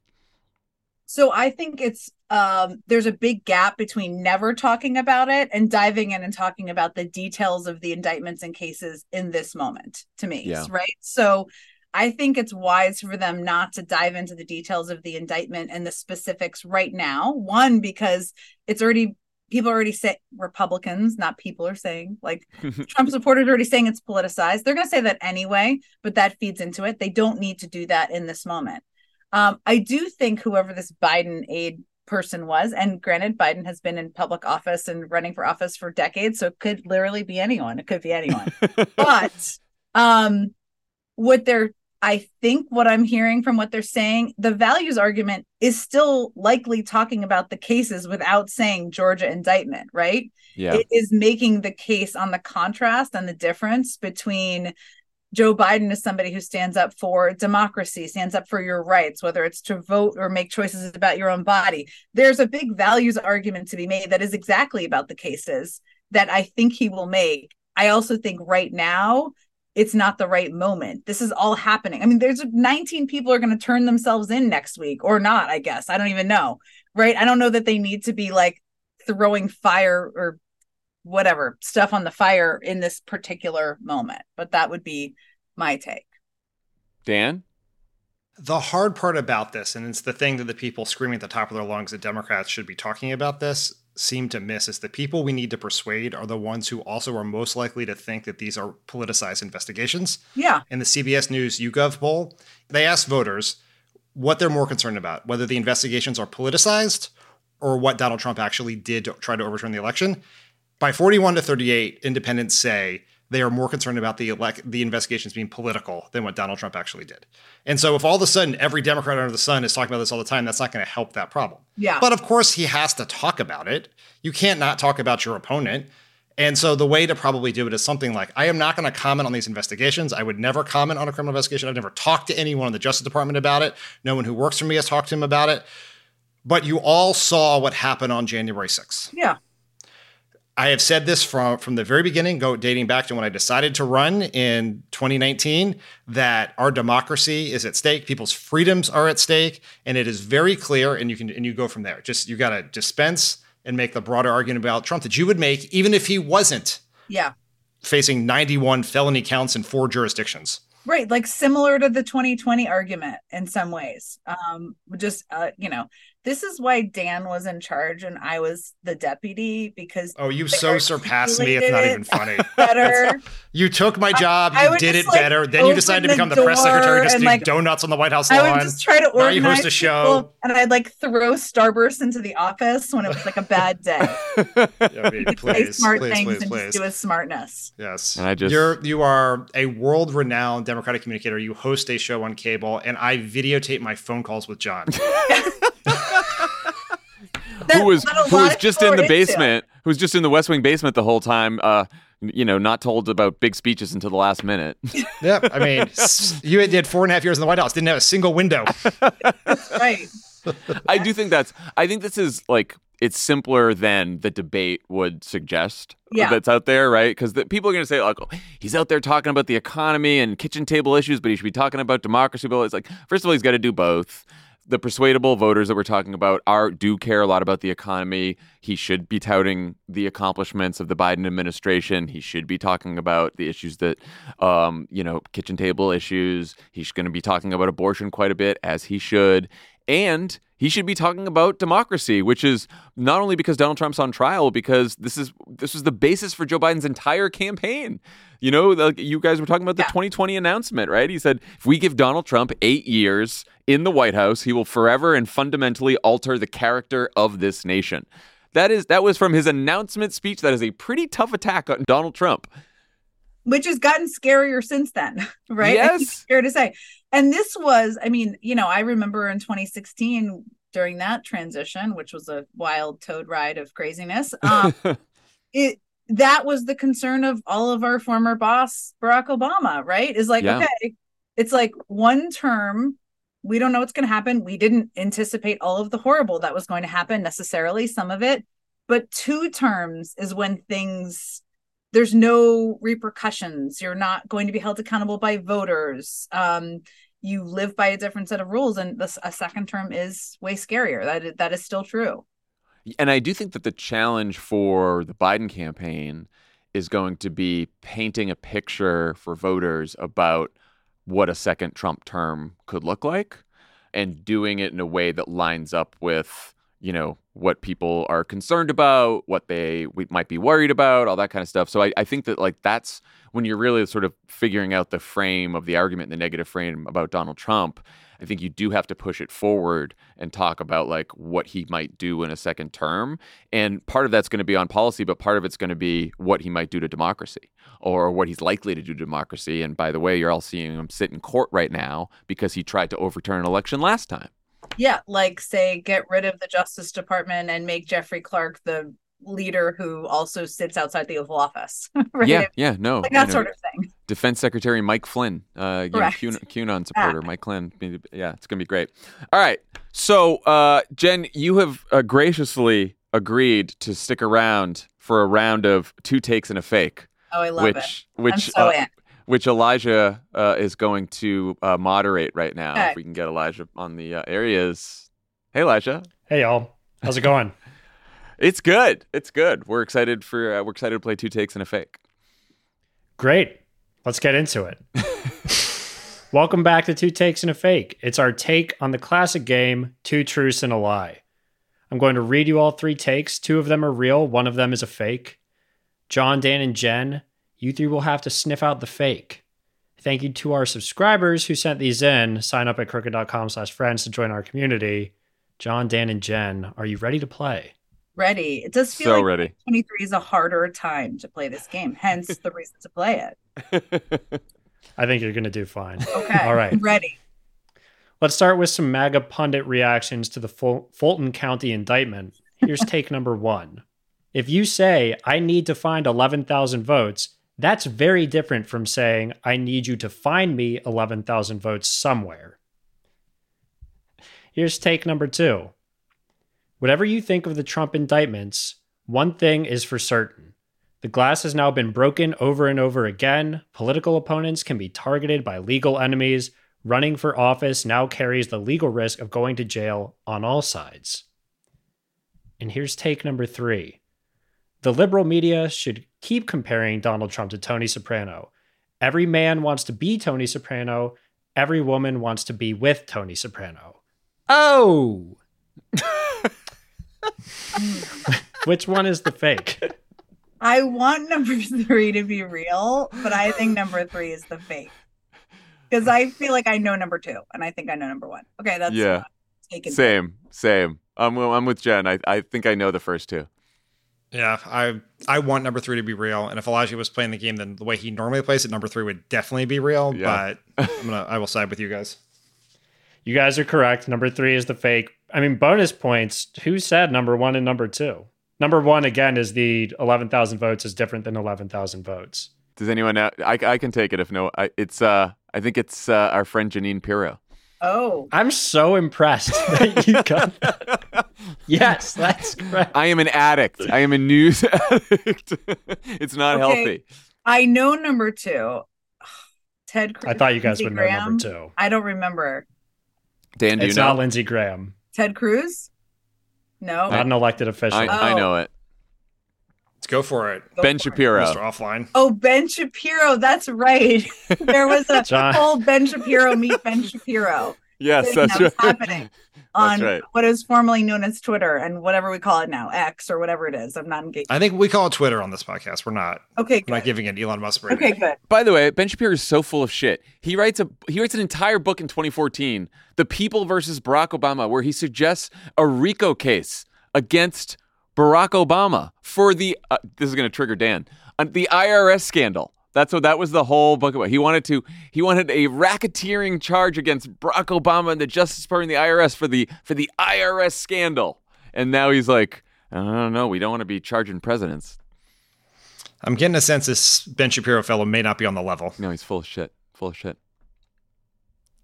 S5: So I think it's um there's a big gap between never talking about it and diving in and talking about the details of the indictments and cases in this moment to me,
S1: Yeah.
S5: right? So I think it's wise for them not to dive into the details of the indictment and the specifics right now. One because it's already people already say Republicans, not people are saying like Trump supporters are already saying it's politicized. They're going to say that anyway, but that feeds into it. They don't need to do that in this moment. Um, I do think whoever this Biden aide person was, and granted, Biden has been in public office and running for office for decades, so it could literally be anyone. It could be anyone. but um, what they're I think what I'm hearing from what they're saying, the values argument is still likely talking about the cases without saying Georgia indictment, right?
S1: Yeah.
S5: It is making the case on the contrast and the difference between Joe Biden is somebody who stands up for democracy, stands up for your rights, whether it's to vote or make choices about your own body. There's a big values argument to be made that is exactly about the cases that I think he will make. I also think right now it's not the right moment. This is all happening. I mean, there's 19 people are going to turn themselves in next week or not, I guess. I don't even know. Right? I don't know that they need to be like throwing fire or whatever stuff on the fire in this particular moment. But that would be my take.
S1: Dan?
S2: The hard part about this, and it's the thing that the people screaming at the top of their lungs that Democrats should be talking about this seem to miss is the people we need to persuade are the ones who also are most likely to think that these are politicized investigations.
S5: Yeah.
S2: In the CBS News YouGov poll, they asked voters what they're more concerned about, whether the investigations are politicized or what Donald Trump actually did to try to overturn the election. By 41 to 38, independents say they are more concerned about the elect the investigations being political than what Donald Trump actually did. And so if all of a sudden every Democrat under the sun is talking about this all the time, that's not going to help that problem.
S5: Yeah.
S2: But of course he has to talk about it. You can't not talk about your opponent. And so the way to probably do it is something like I am not going to comment on these investigations. I would never comment on a criminal investigation. I've never talked to anyone in the Justice Department about it. No one who works for me has talked to him about it. But you all saw what happened on January 6th.
S5: Yeah.
S2: I have said this from from the very beginning, go dating back to when I decided to run in 2019, that our democracy is at stake, people's freedoms are at stake, and it is very clear. And you can and you go from there. Just you got to dispense and make the broader argument about Trump that you would make, even if he wasn't
S5: Yeah.
S2: facing 91 felony counts in four jurisdictions.
S5: Right, like similar to the 2020 argument in some ways. Um, just uh, you know, this is why Dan was in charge and I was the deputy because
S2: Oh, you so surpassed me. It's not even funny.
S5: Better.
S2: You took my job.
S5: I
S2: You
S5: would
S2: did it
S5: like,
S2: better. Then you decided to become
S5: the
S2: the press secretary
S5: door
S2: to do
S5: like,
S2: donuts on the White House lawn.
S5: I would just try to
S2: Now you host a show.
S5: and I'd like throw Starburst into the office when it was like a bad day.
S2: Yeah, me,
S5: Say
S2: please,
S5: smart
S2: please,
S5: things
S2: please,
S5: and
S2: please.
S5: just do with smartness.
S2: Yes.
S1: And I just-
S2: You're you are a world renowned Democratic communicator. You host a show on cable, and I videotape my phone calls with Jon.
S1: who was
S5: That's what a
S1: who was just in the
S5: are into.
S1: basement, who was just in the West Wing basement the whole time. Uh, you know, not told about big speeches until the last minute.
S2: yep. I mean, you did four and a half years in the White House, didn't have a single window.
S5: Right.
S1: I do think that's. I think this is like it's simpler than the debate would suggest.
S5: Yeah.
S1: that's out there, right? Because people are going to say like, oh, he's out there talking about the economy and kitchen table issues, but he should be talking about democracy. But it's like, first of all, he's got to do both. The persuadable voters that we're talking about are do care a lot about the economy. He should be touting the accomplishments of the Biden administration. He should be talking about the issues that, um, you know, kitchen table issues. He's going to be talking about abortion quite a bit, as he should. And he should be talking about democracy, which is not only because Donald Trump's on trial, because this is this was the basis for Joe Biden's entire campaign. You know, like you guys were talking about the 2020 announcement, right? He said if we give Donald Trump eight years in the White House, he will forever and fundamentally alter the character of this nation. That is that was from his announcement speech. That is a pretty tough attack on Donald Trump.
S5: which has gotten scarier since then, right?
S1: Yes.
S5: Fair to say. And this was, I mean, you know, I remember in 2016 during that transition, which was a wild toad ride of craziness. Um, it that was the concern of all of our former boss, Barack Obama, right? Is like,
S1: Yeah.
S5: okay, it's like one term. We don't know what's going to happen. We didn't anticipate all of the horrible that was going to happen necessarily, some of it, but two terms is when things there's no repercussions. You're not going to be held accountable by voters. Um you live by a different set of rules and this a second term is way scarier. That that is still true.
S1: And I do think that the challenge for the Biden campaign is going to be painting a picture for voters about what a second Trump term could look like and doing it in a way that lines up with, you know, what people are concerned about, what they might be worried about, all that kind of stuff. So I, I think that like that's when you're really sort of figuring out the frame of the argument, the negative frame about Donald Trump. I think you do have to push it forward and talk about like what he might do in a second term. And part of that's going to be on policy, but part of it's going to be what he might do to democracy or what he's likely to do to democracy. And by the way, you're all seeing him sit in court right now because he tried to overturn an election last time.
S5: Yeah like say get rid of the justice department and make jeffrey clark the leader who also sits outside the oval office right
S1: Yeah, yeah, no.
S5: like that sort of thing
S1: Defense Secretary Mike Flynn, uh, you know. QAnon, QAnon supporter, Mike Flynn. Yeah, it's gonna be great. All right, so uh, Jen, you have uh, graciously agreed to stick around for a round of two takes and a fake,
S5: oh i love
S1: which
S5: it
S1: which
S5: I'm so
S1: uh,
S5: in.
S1: Which Elijah uh, is going to uh, moderate right now.
S5: Okay.
S1: If we can get Elijah on the uh, areas. Hey, Elijah.
S11: Hey y'all, how's it going?
S1: It's good. It's good. We're excited for uh, we're excited to play two takes and a fake.
S11: Great. Let's get into it. Welcome back to Two Takes and a Fake. It's our take on the classic game, Two Truths and a Lie. I'm going to read you all three takes. Two of them are real, one of them is a fake. Jon, Dan, and Jen, you three will have to sniff out the fake. Thank you to our subscribers who sent these in. Sign up at crooked.com slash friends to join our community. Jon, Dan, and Jen, are you ready to play?
S5: Ready. It does feel
S1: So
S5: like
S1: ready.
S5: 23 is a harder time to play this game, hence the reason to play it.
S11: I think you're going to do fine.
S5: Okay.
S11: All right.
S5: I'm ready.
S11: Let's start with some MAGA pundit reactions to the Ful- Fulton County indictment. Here's take number one. If you say, I need to find 11,000 votes, that's very different from saying, I need you to find me 11,000 votes somewhere. Here's take number two. Whatever you think of the Trump indictments, one thing is for certain. The glass has now been broken over and over again. Political opponents can be targeted by legal enemies. Running for office now carries the legal risk of going to jail on all sides. And here's take number three the liberal media should keep comparing Donald Trump to Tony Soprano. Every man wants to be Tony Soprano, every woman wants to be with Tony Soprano. Oh! Which one is the fake?
S5: I want number three to be real, but I think number three is the fake. Because I feel like I know number two, and I think I know number one. Okay, that's
S1: yeah.
S5: taken.
S1: Same, same. I'm I'm with Jen. I, I think I know the first two.
S2: Yeah, I I want number three to be real, and if Elijah was playing the game, then the way he normally plays it, number three would definitely be real.
S1: Yeah.
S2: But I'm gonna I will side with you guys.
S11: You guys are correct. Number three is the fake. I mean, bonus points. Who said number one and number two? Number one, again, is the 11,000 votes is different than 11,000 votes.
S1: Does anyone know? I, I can take it if no. I, it's uh I think it's uh, our friend Jeanine Pirro.
S5: Oh,
S11: I'm so impressed that you got that. Yes, that's correct.
S1: I am an addict. I am a news addict. it's not
S5: Okay.
S1: healthy.
S5: I know number two. Ted Cruz.
S11: I thought you guys
S5: Lindsey
S11: would know number two.
S5: I don't remember.
S1: Dan, do
S11: It's
S1: you know?
S11: not Lindsey Graham,
S5: Ted Cruz? No.
S11: not an elected official.
S1: I, I
S5: Oh.
S1: know it.
S2: Let's go for it,
S5: Go
S1: Ben
S5: for it.
S1: Shapiro.
S2: Mr. Offline.
S5: Oh, Ben Shapiro. That's right. there was a
S11: John-
S5: whole Ben Shapiro meet Ben Shapiro.
S1: Yes, that's
S5: that
S1: right.
S5: happening on
S1: right.
S5: what is formerly known as Twitter and whatever we call it now, X or whatever it is. I'm not engaged.
S2: I think we call it Twitter on this podcast. We're not.
S5: Okay,
S2: We're not giving it Elon Musk. rating.
S5: Okay, good.
S1: By the way, Ben Shapiro is so full of shit. He writes a he writes an entire book in 2014, The People versus Barack Obama, where he suggests a RICO case against Barack Obama for the uh, this is going to trigger Dan uh, the IRS scandal. That's what that was the whole book about. He wanted to he wanted a racketeering charge against Barack Obama and the Justice Department and the IRS for the for the IRS scandal. And now he's like, I don't know, we don't want to be charging presidents.
S2: I'm getting a sense this Ben Shapiro fellow may not be on the level.
S1: No, he's full of shit. Full of shit.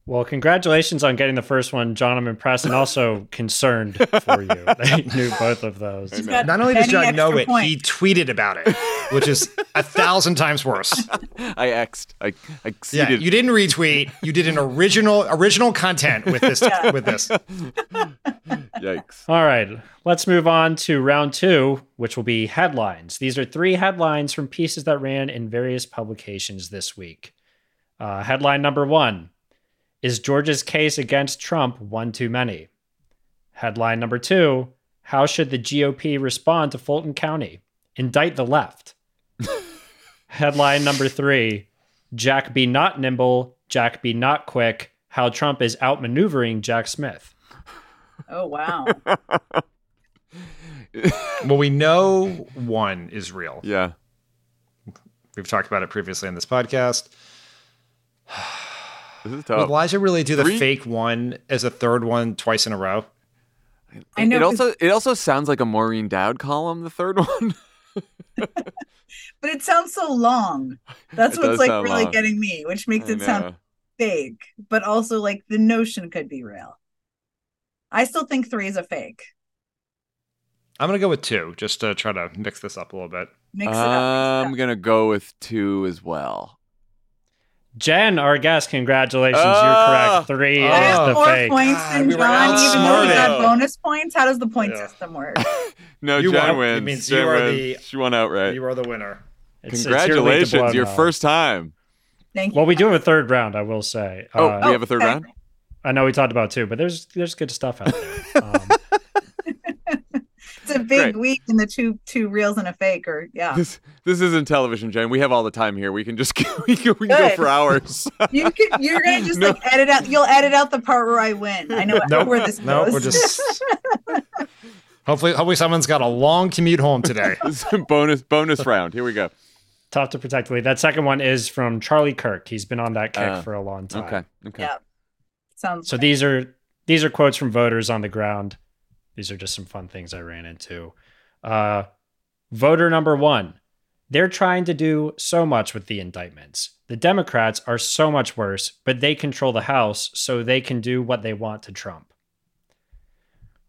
S11: Well, congratulations on getting the first one, Jon. I'm impressed and also concerned for you. that you knew both of those.
S2: Not only does Jon know
S5: extra
S2: it,
S5: points.
S2: he tweeted about it, which is a thousand times worse.
S1: I X'd. I, I
S2: Yeah, you didn't retweet. You did an original original content with this
S5: Yeah.
S2: with this.
S1: Yikes.
S11: All right, let's move on to round two, which will be headlines. These are three headlines from pieces that ran in various publications this week. Uh, headline number one Is Georgia's case against Trump one too many? Headline number two How should the GOP respond to Fulton County? Indict the left. Headline number three Jack be not nimble, Jack be not quick. How Trump is outmaneuvering Jack Smith.
S5: Oh wow.
S2: Well, we know one is real.
S1: Yeah.
S2: We've talked about it previously on this podcast.
S1: This is
S2: Would
S1: tough.
S2: Elijah really do the
S1: Three-
S2: fake one as a third one twice in a row?
S5: I know,
S1: It
S5: 'cause-
S1: also it also sounds like a Maureen Dowd column. The third one.
S5: but it sounds so long. That's
S1: It
S5: what's like really
S1: long.
S5: getting me, which makes
S1: I
S5: it sound
S1: know.
S5: fake, but also like the notion could be real. I still think three is a fake.
S2: I'm gonna go with two, just to try to mix this up a little bit.
S5: Mix it up. mix it
S1: I'm
S5: up.
S1: gonna go with two as well.
S11: Jen, our guest, congratulations.
S1: Oh!
S11: You're correct. Three
S5: I
S11: is
S5: have
S11: the
S5: more
S11: fake.
S5: points
S2: God,
S5: than
S2: we
S5: Jon, even though he
S2: outsmarted.
S5: got bonus points. How does the point
S2: Yeah.
S5: system work?
S1: No,
S2: You
S1: Jen
S2: won.
S1: wins.
S2: It means
S1: Jen
S2: you are
S1: wins.
S2: the-
S1: She won outright.
S2: You are the winner.
S11: It's- it's your league to blow
S1: Congratulations, your first time.
S5: Thank you.
S11: Well, we do have a third round, I will say.
S1: Oh,
S11: Uh,
S1: we have a third
S5: okay.
S1: round.
S11: I know we talked about two, but there's there's good stuff out there. Um,
S5: It's a big
S1: Great.
S5: week in the two two reels and a fake, or yeah.
S1: This this isn't television, Jen. We have all the time here. We can just we can, we can go for hours.
S5: You can, you're gonna just
S1: No.
S5: like edit out. You'll edit out the part where I win. I know
S2: Nope.
S5: where this
S2: Nope.
S5: goes.
S2: We're just. hopefully, hopefully, someone's got a long commute home today.
S1: This is a bonus bonus round. Here we go.
S11: Tough to protect the lead. That second one is from Charlie Kirk. He's been on that kick
S1: Uh,
S11: for a long time.
S1: Okay. Okay.
S5: yeah. Sounds
S11: So these are these are quotes from voters on the ground. These are just some fun things I ran into. Uh, voter number one, they're trying to do so much with the indictments. The Democrats are so much worse, but they control the House, so they can do what they want to Trump.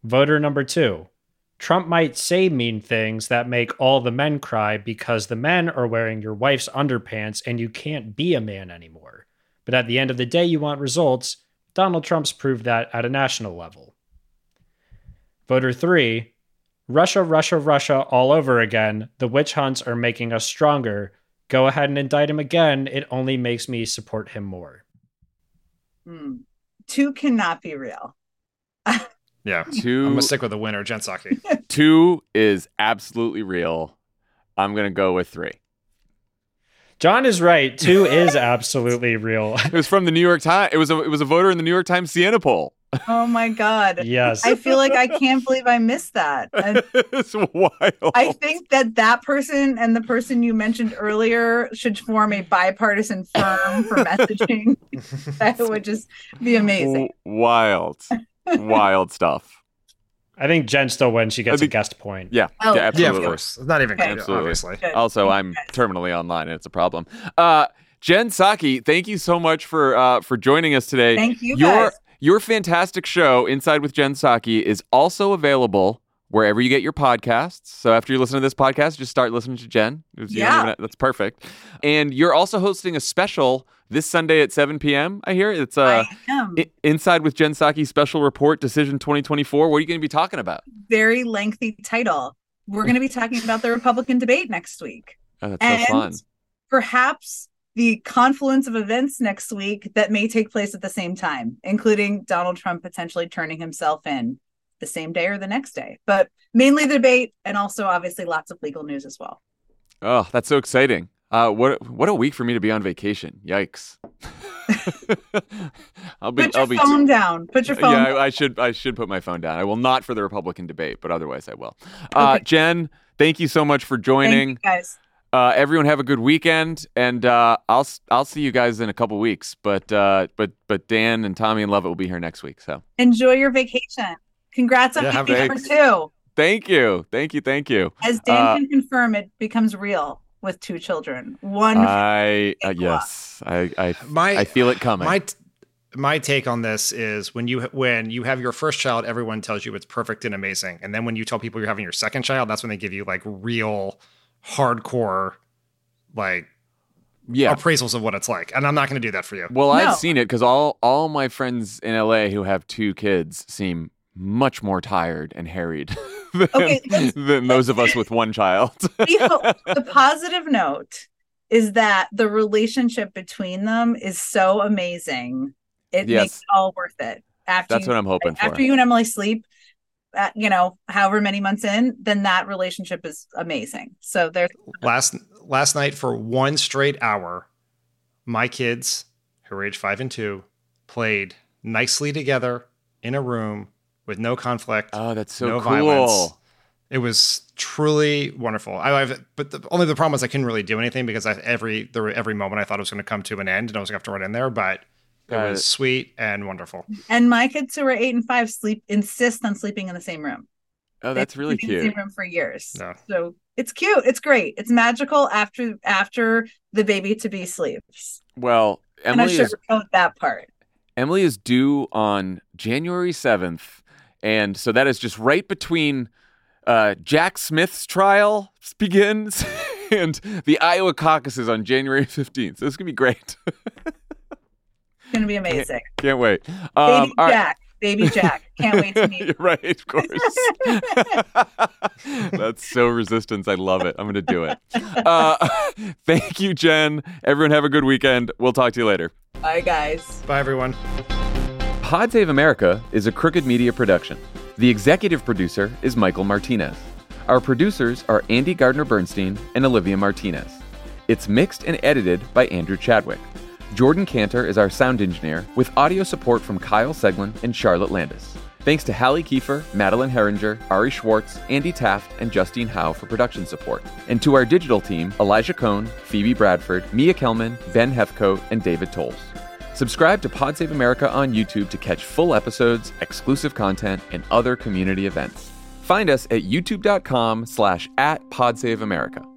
S11: Voter number two, Trump might say mean things that make all the men cry because the men are wearing your wife's underpants and you can't be a man anymore. But at the end of the day, you want results. Donald Trump's proved that at a national level. Voter three Russia, Russia, Russia all over again. The witch hunts are making us stronger. Go ahead and indict him again. It only makes me support him more.
S5: Hmm. two cannot be real.
S2: Yeah.
S1: Two I'm
S2: gonna stick with the winner, Jen Psaki.
S1: two is absolutely real. I'm gonna go with three.
S11: Jon is right. Two is absolutely real.
S1: It was from the New York Times. It was a it was a voter in the New York Times Siena poll.
S5: Oh my god.
S11: yes.
S5: I feel like I can't believe I missed that. And
S1: it's wild.
S5: I think that that person and the person you mentioned earlier should form a bipartisan firm for messaging. that would just be amazing.
S1: Wild, wild stuff.
S11: I think Jen still wins. She gets
S1: think-
S11: a guest point.
S1: Yeah,
S5: Oh.
S1: yeah,
S2: yeah, of course. It's not even
S5: Okay.
S2: good,
S1: Absolutely.
S2: obviously.
S5: Good.
S1: Also, I'm terminally online, and it's a problem. Uh, Jen Psaki, thank you so much for uh, for joining us today.
S5: Thank you
S1: Your
S5: guys.
S1: Your fantastic show, Inside with Jen Psaki, is also available wherever you get your podcasts. So after you listen to this podcast, just start listening to Jen.
S5: Yeah.
S1: even- that's perfect. And you're also hosting a special this Sunday at 7 p.m. I hear it's uh,
S5: I-
S1: Inside with Jen Psaki special report decision 2024. What are you going to be talking about?
S5: Very lengthy title. We're going to be talking about the Republican debate next week.
S1: Oh, that's
S5: and
S1: so fun.
S5: perhaps the confluence of events next week that may take place at the same time, including Donald Trump potentially turning himself in the same day or the next day. But mainly the debate and also obviously lots of legal news as well.
S1: Oh, that's so exciting. Uh, what what a week for me to be on vacation. Yikes. I'll be
S5: Put your
S1: I'll be
S5: phone down. Put your phone
S1: yeah,
S5: down.
S1: I, I should I should put my phone down. I will not for the Republican debate, but otherwise I will. Uh,
S5: Okay.
S1: Jen, thank you so much for
S5: Thank
S1: joining.
S5: you guys.
S1: Uh, everyone have a good weekend, and uh, I'll s- I'll see you guys in a couple weeks. But uh, but but Dan and Tommy and Lovett will be here next week. So
S5: Enjoy your vacation. Congrats on
S2: Yeah,
S5: baby number two.
S1: thank you, thank you, thank you.
S5: As Dan
S1: Uh,
S5: can confirm, it becomes real with two children. One
S1: I uh, yes, I I
S2: My
S1: I feel it coming.
S2: My t- my take on this is when you when you have your first child, everyone tells you it's perfect and amazing, and then when you tell people you're having your second child, that's when they give you like real hardcore like
S1: yeah,
S2: appraisals of what it's like. And I'm not going to do that for you.
S1: Well,
S5: No.
S1: I've seen it because all all my friends in LA who have two kids seem much more tired and harried than,
S5: Okay,
S1: than those of us with one child.
S5: We hope- the positive note is that the relationship between them is so amazing. It
S1: Yes.
S5: makes it all worth it. After
S1: That's
S5: you,
S1: what I'm hoping for.
S5: after you and Emily sleep, uh, you know, however many months in, then that relationship is amazing. So there's
S2: last last night for one straight hour, my kids, who are age five and two, played nicely together in a room with no conflict.
S1: oh, that's so
S2: no
S1: cool.
S2: violence. It was truly wonderful. I, I've, but the, only the problem was I couldn't really do anything because I, every there were, every moment I thought it was going to come to an end and I was going to have to run in there. But it
S1: Got
S2: was
S1: it.
S2: sweet and wonderful.
S5: and my kids who are eight and five sleep insist on sleeping in the same room.
S1: Oh, that's
S5: They've
S1: really
S5: been in the
S1: cute.
S5: same room for years.
S2: No.
S5: So it's cute. It's great. It's magical after after the baby to be sleeps.
S1: Well,
S5: and I
S1: Emily is
S5: that part.
S1: Emily is due on January 7th. And so that is just right between uh, Jack Smith's trial begins and the Iowa caucuses on January 15th. So this is going to be great.
S5: It's gonna be amazing.
S1: Can't wait. Um,
S5: Baby
S1: all right.
S5: Jack. Baby Jack. Can't wait to meet
S1: You're right, of course. That's so resistance. I love it. I'm going to do it. Uh, thank you, Jen. Everyone have a good weekend. We'll talk to you later.
S5: Bye guys.
S2: Bye, everyone.
S1: Pod Save America is a crooked media production. The executive producer is Michael Martinez. Our producers are Andy Gardner Bernstein and Olivia Martinez. It's mixed and edited by Andrew Chadwick. Jordan Cantor is our sound engineer, with audio support from Kyle Seglin and Charlotte Landis. Thanks to Hallie Kiefer, Madeline Herringer, Ari Schwartz, Andy Taft, and Justine Howe for production support. And to our digital team, Elijah Cohn, Phoebe Bradford, Mia Kelman, Ben Hefcoat, and David Tolles. Subscribe to Pod Save America on YouTube to catch full episodes, exclusive content, and other community events. Find us at youtube.com slash at podsaveamerica.